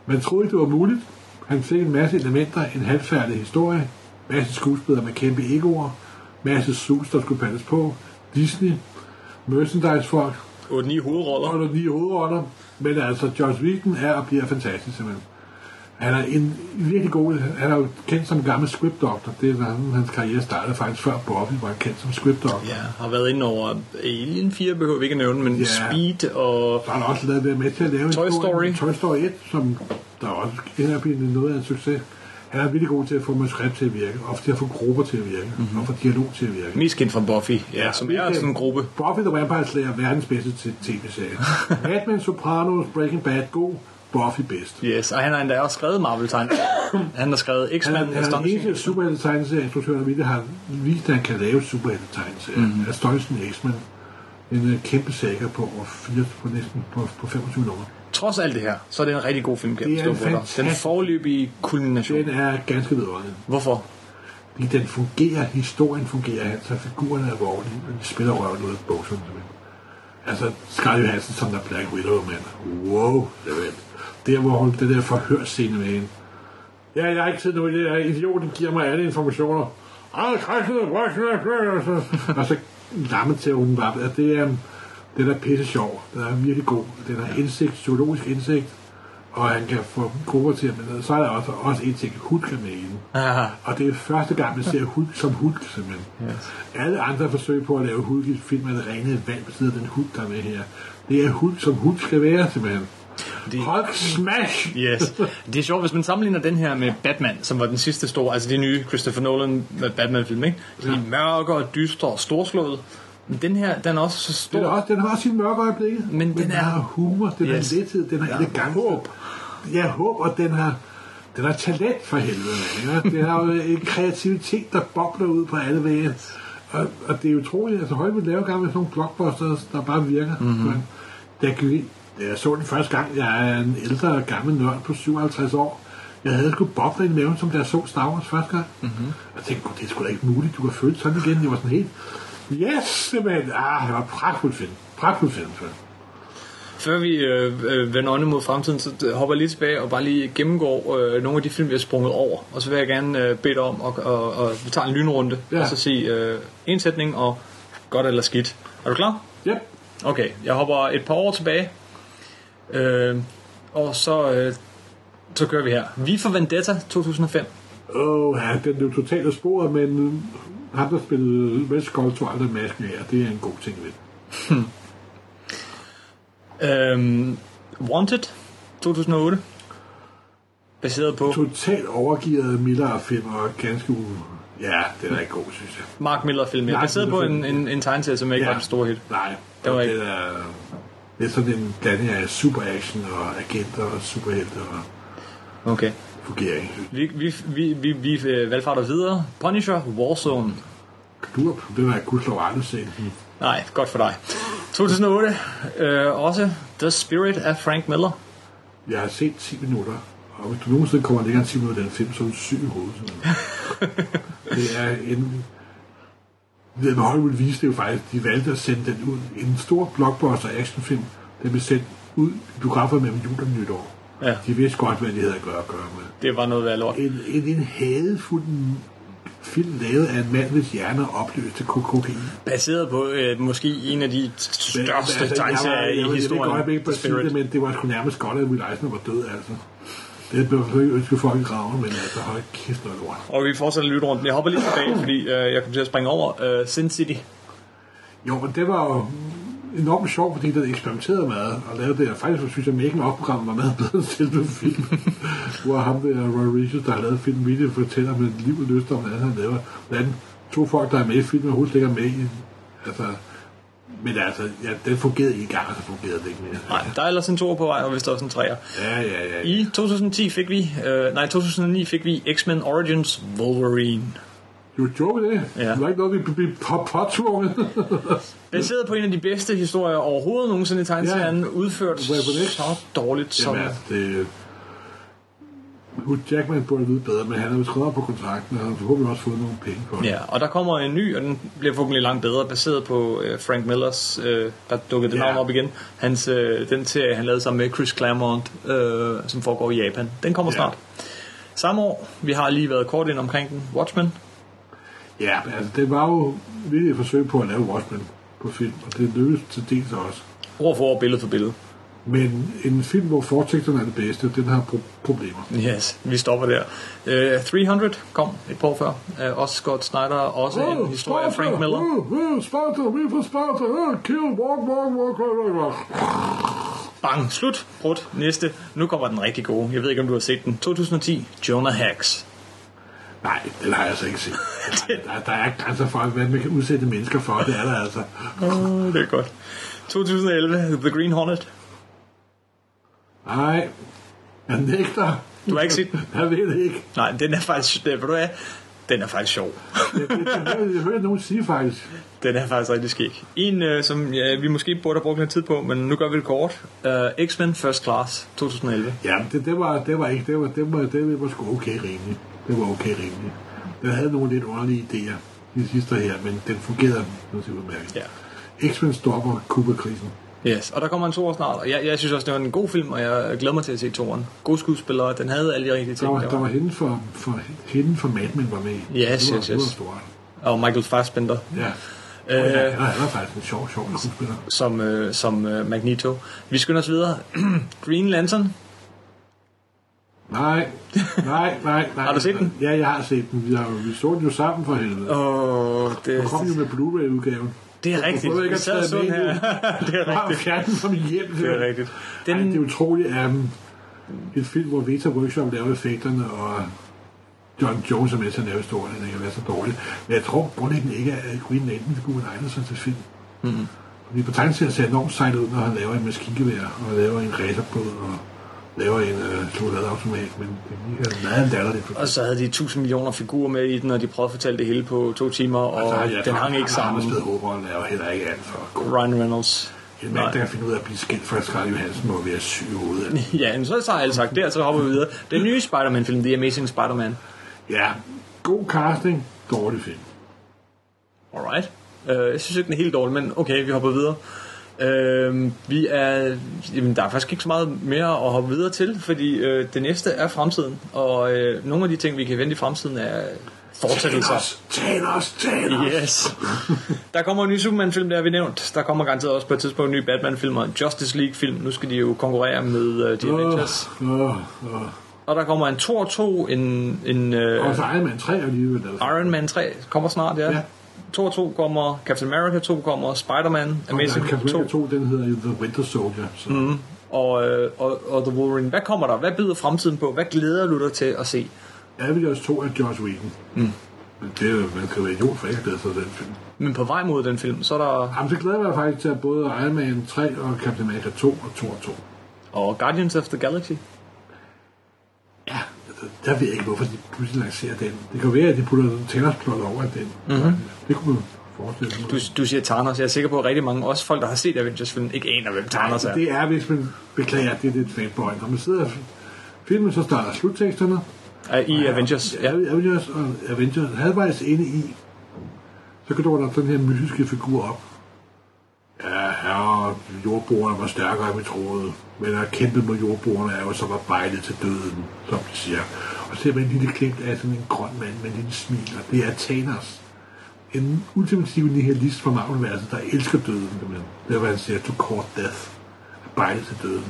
Man troede ikke, det var muligt. Han fik en masse elementer, en halvfærdig historie, masse skuespillere med kæmpe egoer, masse sus, der skulle pattes på, Disney, merchandise-folk. 8-9 hovedroller. 8-9 hovedroller. Men altså, Josh Whedon er og bliver fantastisk simpelthen. Han er en virkelig god, han er jo kendt som gammel script doctor. Det er sådan, hans karriere startede faktisk før Bobby var kendt som script doctor. Ja, har været inde over Alien 4, behøver vi ikke at nævne, men ja, Speed og... Så har han også lavet med til at lave Toy Story. Toy Story 1, som der også ender blive noget af en succes. Er virkelig god til at få manuskript til at virke, og til at få grupper til at virke, mm-hmm. og få dialog til at virke. Mest kendt fra Buffy, ja, ja som er sådan en gruppe. Buffy the Vampire Slayer er verdens bedste tv-serie. Batman, Sopranos, Breaking Bad, god. Buffy bedst. Yes, og han har endda også skrevet marvel tegn Han har skrevet X-Men. Han, han er den eneste superhelte-tegneserie-instruktør, der har vist, at han kan lave superhelte-tegneserier. Mm-hmm. Astonishing X-Men. En uh, kæmpe saga på, fire, på næsten på, på 25 nummer. Trods alt det her, så er det en rigtig god film, kan jeg forstå Den forløbige kulmination. Den er ganske vidunderlig. Hvorfor? Fordi den fungerer, historien fungerer, altså figurerne er alvorlige, men de spiller røven ud af bogsen. Altså, Scarlett Johansson som der Black Widow, men wow, det er der hvor hun, det der forhørsscene med hende. Ja, jeg har ikke set noget, det er idioten giver mig alle informationer. Og så, og så lammet til at det er, Den er pisse sjov. Den er virkelig god. Den har indsigt, psykologisk indsigt, og han kan få grupper til at med. Så er der også, også en ting, Hulk er med i den. Aha. Og det er første gang, man ser Hulk som Hulk, simpelthen. Yes. Alle andre forsøg på at lave Hulk i film er det rene vand på siden af den Hulk, der er med her. Det er Hulk, som Hulk skal være, simpelthen. Det- Hulk smash! Yes. Det er sjovt, hvis man sammenligner den her med Batman, som var den sidste store, altså de nye Christopher Nolan Batman-film, ikke? De er mørke og dystre og storslået. Men den her, den er også så stor. Den, er også, den har også sine mørke øjeblikke, Men den er- har humor, den Yes. har lethed, den har elegance. håb. Ja, håb, og den har, den har talent for helvede. Ikke? Den har jo en kreativitet, der bobler ud på alle vægge. Og, og det er utroligt, altså Hollywood laver gang med sådan nogle blockbusters, der bare virker. Mhm. Mm-hmm. Gik- da jeg så den første gang, jeg er en ældre gammel nørd på 57 år, jeg havde sgu bobler i maven, som da jeg så Star Wars første gang. Mhm. Mm-hmm. Jeg tænkte, "Gud, det er sgu da ikke muligt, du kan føle sådan igen. Det var sådan helt, yes, simpelthen. Ah, det var pragtfuld film. Pragtfuld film. film. Før vi øh, øh, vender øjnene mod fremtiden, så øh, hopper jeg lige tilbage og bare lige gennemgår øh, nogle af de film, vi har sprunget over. Og så vil jeg gerne øh, bede dig om, at og, og, vi tager en lynrunde, ja. Ja. og så sige øh, en sætning og godt eller skidt. Er du klar? Yep. Okay, jeg hopper et par år tilbage. Øh, og så, øh, så kører vi her. Vi for Vendetta 2005. Åh, oh, ja, den er jo totalt af sporet, men ham, der spillede Red Skull, tog aldrig masken af, og det er en god ting ved. Øh, Wanted 2008. Baseret på Totalt overgivet Miller film og ganske u... Ja, den er ikke god, synes jeg. Mark Miller film. Ja, baseret på en, en, en tegneserie, som ikke ja. var et stort hit. Nej, Det var det, ikke- er, det er sådan en blanding af super action og agenter og superhelte og Okay. Fungering. Vi, vi, vi, vi, vi øh, valgfarter videre. Punisher, Warzone. Du har den har jeg gudslov aldrig set. Nej, godt for dig. 2008. Øh, også The Spirit af Frank Miller. Jeg har set 10 minutter, og hvis du nogensinde kommer længere end 10 minutter i den film, så er du syg i hovedet. det er en... Det med Hollywood viste det jo faktisk, de valgte at sende den ud. En stor blockbuster actionfilm, den blev sendt ud i biografer mellem jul og nytår. Ja. De vidste godt, hvad de havde at gøre, at gøre med. Det var noget værd lort. En, en, en hadefuld film lavet af en mand, hvis hjerne er opløst til kokain. Baseret på øh, måske en af de største Altså, tegneserier i ved- Jeg historien. ved godt ikke på det, men det var sgu nærmest godt, at Will Eisner var død, altså. Det blev selvfølgelig ønsket folk i graven, men altså, hold kæft noget lort. Og vi fortsætter lidt rundt. Jeg hopper lige tilbage, fordi øh, jeg kom til at springe over uh, Sin City. Jo, men det var jo enormt sjovt, fordi det eksperimenterede med og lavede det. Og faktisk synes jeg, at making of programmet var meget bedre end selve film. Hvor ham der, Roy Richards, der har lavet filmen, virkelig fortæller med liv og lyst om, hvordan han laver. Hvordan to folk, der er med i filmen, overhovedet slet ikke er med i. Altså, men altså, ja, den fungerede i gang, og så fungerede det ikke mere. Nej, der er ellers en toer på vej, og hvis der også en træer. Ja, ja, ja. I 2010 fik vi, øh, nej 2009 fik vi X-Men Origins Wolverine. Du joke det? Ja. Det var ikke noget, vi blev på- påtvunget. Baseret på en af de bedste historier overhovedet nogensinde i tegneserien, Ja. udført så dårligt som... Jamen, altså, det... Hugh Jackman burde vide bedre, men han har skrevet på kontrakten, og han har forhåbentlig også fået nogle penge for det. Ja, og der kommer en ny, og den bliver forhåbentlig langt bedre, baseret på øh, Frank Millers, øh, der dukkede det Ja. navn op igen, hans, øh, den serie, han lavede sammen med Chris Claremont, øh, som foregår i Japan. Den kommer Ja. snart. Samme år, vi har lige været kort ind omkring den, Watchmen. Ja, altså, det var jo virkelig et forsøg på at lave Watchmen på film, og det lykkedes til dels også. Ord for ord, billede for billede. Men en film, hvor forteksterne er det bedste, den har pro- problemer. Yes, vi stopper der. Uh, 300 kom et par år før. Uh, også Scott Snyder, også oh, en historie af Frank Miller. Oh, oh, Sparta, vi får Sparta, oh, kill, walk, walk, walk, walk, walk. Bang, slut, brudt, næste. Nu kommer den rigtig gode. Jeg ved ikke, om du har set den. 2010, Jonah Hex. Nej, den har jeg altså ikke set. Der, der er grænser for, hvad man kan udsætte mennesker for, det er der altså. Oh, det er godt. 2011, The Green Hornet. Nej, jeg nægter. Du har ikke set den? Jeg ved det ikke. Nej, den er faktisk, det, ved du hvad? Den er faktisk sjov. Jeg, jeg, jeg, jeg hørte nogen sige faktisk. Den er faktisk rigtig skæg. En, øh, som ja, vi måske burde have brugt lidt tid på, men nu gør vi det kort. Uh, X-Men First Class 2011. Ja, det, det, var, det var ikke, det var, det var, det var sgu okay rimeligt. Det var okay rimeligt. Den havde nogle lidt underlige idéer, de sidste her, men den fungerede nu til udmærket. Ja. X-Men stopper Kuba-krisen. Yes, og der kommer en toer snart, og jeg, jeg synes også, det var en god film, og jeg glæder mig til at se toeren. God skuespillere, den havde alle de rigtige Der ting. var, der der var hende for, for, hende for Mad Men var med i. Yes, det var, yes, Det var yes. stort. Og Michael Fassbender. Ja. Øh, ja, han er faktisk en sjov, sjov skuespiller. Som, øh, som øh, Magneto. Vi skynder os videre. Green Lantern. Nej, nej, nej, nej. har du set den? Ja, jeg har set den. Vi, har, vi så den jo sammen for helvede. Åh, oh, det... Du kom jo med Blu-ray-udgaven. Det er rigtigt. Du ikke Vi sad sådan her. det er rigtigt. Fjernet fra min hjem. Det er rigtigt. Den... Ej, det er utroligt. Um, et film, hvor Vita Workshop laver effekterne, og John Jones er med til at lave historien, den kan være så dårlig. Men jeg tror grundlæggende ikke, at Green Lantern-figuren egner sig til film. Mm-hmm. Fordi på tegneserien ser enormt sejt ud, når han laver en maskingevær, og laver en racerbåd, og laver en øh, soldatautomat, men det er meget latterligt. Og så havde de 1000 millioner figurer med i den, og de prøvede at fortælle det hele på to timer, og altså, ja, den hang ikke sammen. Anders Håber laver heller ikke alt for Ryan Reynolds. En mand, der kan finde ud af at blive skilt fra Scarlett Johansson, må være syg hovedet. ja, så har jeg sagt der, så hopper vi videre. Den nye Spider-Man-film, The Amazing Spider-Man. Ja, god casting, dårlig film. Alright. Uh, jeg synes ikke, den er helt dårlig, men okay, vi hopper videre. Uh, vi er, jamen, der er faktisk ikke så meget mere at hoppe videre til, fordi uh, det næste er fremtiden, og uh, nogle af de ting, vi kan vente i fremtiden, er fortsættelser. Thanos, Thanos, Yes. Der kommer en ny Superman-film, der har vi nævnt. Der kommer garanteret også på et tidspunkt en ny Batman-film og en Justice League-film. Nu skal de jo konkurrere med uh, The Avengers. Uh, uh, uh. Og der kommer en 2 og 2, en... en uh, og så Iron Man 3 alligevel. Altså. Iron Man 3 kommer snart, ja. ja. 2 og 2 kommer, Captain America 2 kommer, Spider-Man, Amazing ja, Captain America 2, den hedder The Winter Soldier. Så. Mm. Og, øh, og, og The Wolverine, hvad kommer der? Hvad byder fremtiden på? Hvad glæder du dig til at se? Avengers 2 af Josh Whedon. Mm. Men det er, man kan være idiot for ikke at sig den film. Men på vej mod den film, så er der... Jamen, så glæder jeg mig faktisk til at både Iron Man 3 og Captain America 2 og 2 og 2. Og Guardians of the Galaxy? Der ved ikke, hvorfor de pludselig lancerer den. Det kan være, at de putter Thanos-plot over den. Mm-hmm. Det kunne man forestille sig. Du, du siger Thanos. Jeg er sikker på, at rigtig mange, også folk, der har set Avengers-filmen, ikke aner, hvem Thanos er. det er, hvis man beklager, at det er lidt fanboy. Når man sidder filmen, så starter slutteksterne, i ja, Avengers, ja. Avengers og Avengers. Halvvejs inde i, så kan du der den her mystiske figur op. Ja, herre, jordboerne var stærkere, end vi troede. Men at kæmpe mod jordboerne er jo så var bejlet til døden, som de siger. Og så ser man en lille klint af sådan en grøn mand med en lille smil, og det er Thanos. En ultimativ nihilist fra marvel der elsker døden. Det er, hvad han siger, to court death. Bejlet til døden.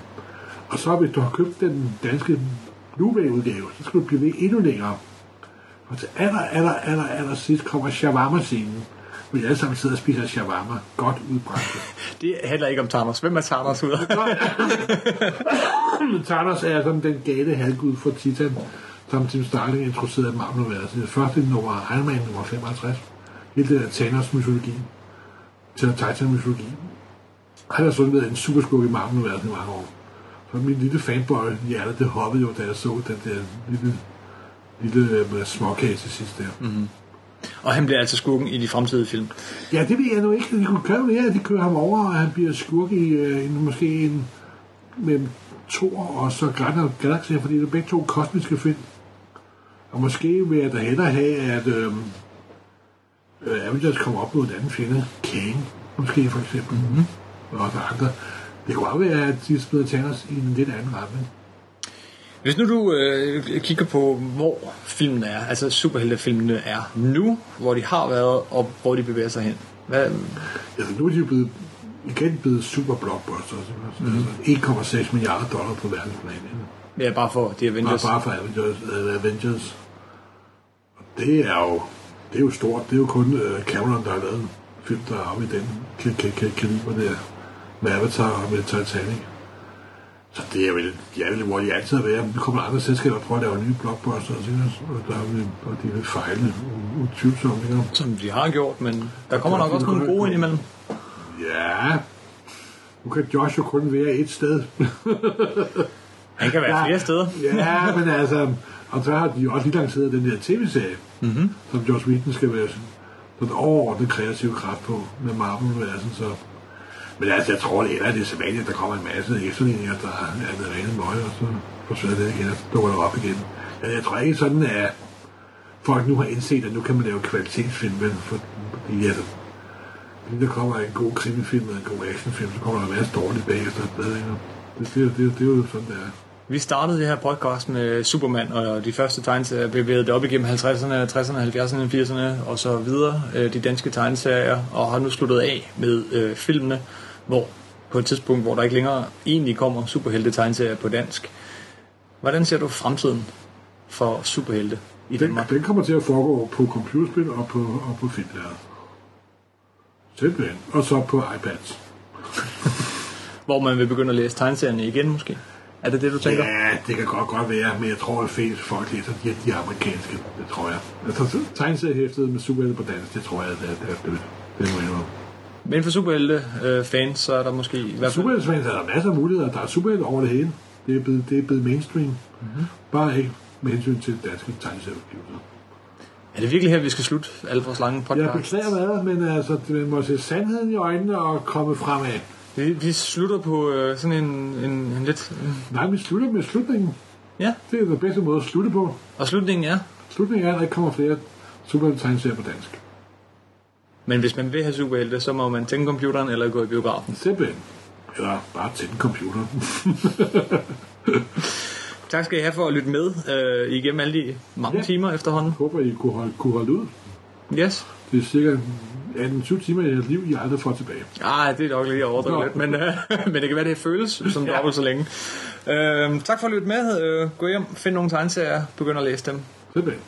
Og så hvis du har købt den danske Blu-ray-udgave, så skal du blive ved endnu længere. Og til aller, aller, aller, aller sidst kommer shawarma-scenen, hvor alle sammen sidder og spiser shawarma. Godt udbrændt. det er heller ikke om Thanos. Hvem er Thanos ud Thanos er sådan den gale halvgud for Titan, som Tim Starling introducerede i Marvel-universet. Det første nummer Iron Man nummer 55. Hele det der Thanos-mytologi. Til Titan-mytologi. Han har sådan været en superskurk i Marvel-universet i mange år. Så min lille fanboy hjerte, det hoppede jo, da jeg så den der lille, lille øh, småkage til sidst der. Mm-hmm. Og han bliver altså skurken i de fremtidige film? Ja, det ved jeg nu ikke. De kunne gøre mere, de kører ham over, og han bliver skurk i uh, måske en med Thor og så Guardians Galaxy, fordi det er begge to kosmiske film. Og måske vil jeg da hellere have, at øhm, øh, Avengers kommer op mod en anden fjende. Kang, måske for eksempel. Mm-hmm. Og også andre. Det kunne også være, at de spiller Thanos i en lidt anden retning. Hvis nu du øh, kigger på, hvor filmen er, altså superheltefilmene er nu, hvor de har været, og hvor de bevæger sig hen. Hvad? Altså, nu er de blevet, igen blevet super blockbusters. Mm-hmm. Altså 1,6 milliarder dollar på verdensplan. Ja, bare for The Avengers. Bare, bare for Avengers. Uh, Avengers. Og det er jo, det er jo stort. Det er jo kun uh, Cameron, der har lavet en film, der er oppe i den kaliber der med Avatar og med Titanic. Så det er vel, de er vel, hvor de altid har været. Nu kommer andre selskaber og prøver at lave nye blockbuster, og, og, der vil, og de vil fejle utvivlsomt. Ikke? Som de har gjort, men der kommer nok også nogle gode ind imellem. Ja, nu kan Josh jo kun være et sted. Han kan være ja, flere steder. ja, men altså, og så har de jo også lige lanceret den der tv-serie, mm-hmm. som Josh Whedon skal være sådan overordnet kreativ kraft på med Marvel, altså, så men altså, jeg tror, det er det sædvanligt, at der kommer en masse efterligninger, der er det rene møg, og så forsvinder det igen, og så dukker det op igen. Men jeg tror ikke sådan, at folk nu har indset, at nu kan man lave kvalitetsfilm, men for, fordi altså, fordi der kommer en god krimifilm og en god actionfilm, så kommer der en masse dårligt bagefter. Det, det, det, det, det er jo sådan, det er. Vi startede det her podcast med Superman, og de første tegneserier bevægede det op igennem 50'erne, 60'erne, 70'erne, 80'erne og så videre, øh, de danske tegneserier, og har nu sluttet af med øh, filmene, hvor på et tidspunkt, hvor der ikke længere egentlig kommer superhelte tegneserier på dansk. Hvordan ser du fremtiden for superhelte i Den, Danmark? den kommer til at foregå på computerspil og på, og på filmlærer. Simpelthen. Og så på iPads. Hvor man vil begynde at læse tegneserierne igen måske? Er det det, du tænker? Ja, det kan godt godt være, men jeg tror, at flest folk læser de, de amerikanske. Det tror jeg. Altså, tegneseriehæftet med superhelte på dansk, det tror jeg, det er det, det, det, det må jeg indrømme. Men for superhelte øh, fans, så er der måske fald... Superheltefans er der masser af muligheder. Der er superhelte over det hele. Det er blevet, det er blevet mainstream. Mm-hmm. Bare ikke med hensyn til danske tegneserieudgivelser. Er det virkelig her, vi skal slutte alle vores lange Jeg podcast? beklager hvad, men altså, man må se sandheden i øjnene og komme fremad. Vi, vi slutter på øh, sådan en, en, en lidt... En, Nej, vi slutter med slutningen. ja, Det er den bedste måde at slutte på. og slutningen er... Slutningen er, at der ikke kommer flere superhelte-tegneserier på dansk. Men hvis man vil have superhelte, så må man tænde computeren eller gå i biografen. Simpelthen. Eller bare tænde computeren. Tak skal I have for at lytte med øh, igennem alle de mange Ja. timer efterhånden. Håber, I kunne holde, kunne holde ud. Yes. Det er cirka 18-20 timer i jeres liv, I aldrig får tilbage. Ah, det er nok lige overdrevet lidt, men, øh, men det kan være, det føles som Ja. dobbelt så længe. Øh, tak for at lytte med. Øh, gå hjem, find nogle tegneserier, begynd at læse dem. Simpelthen.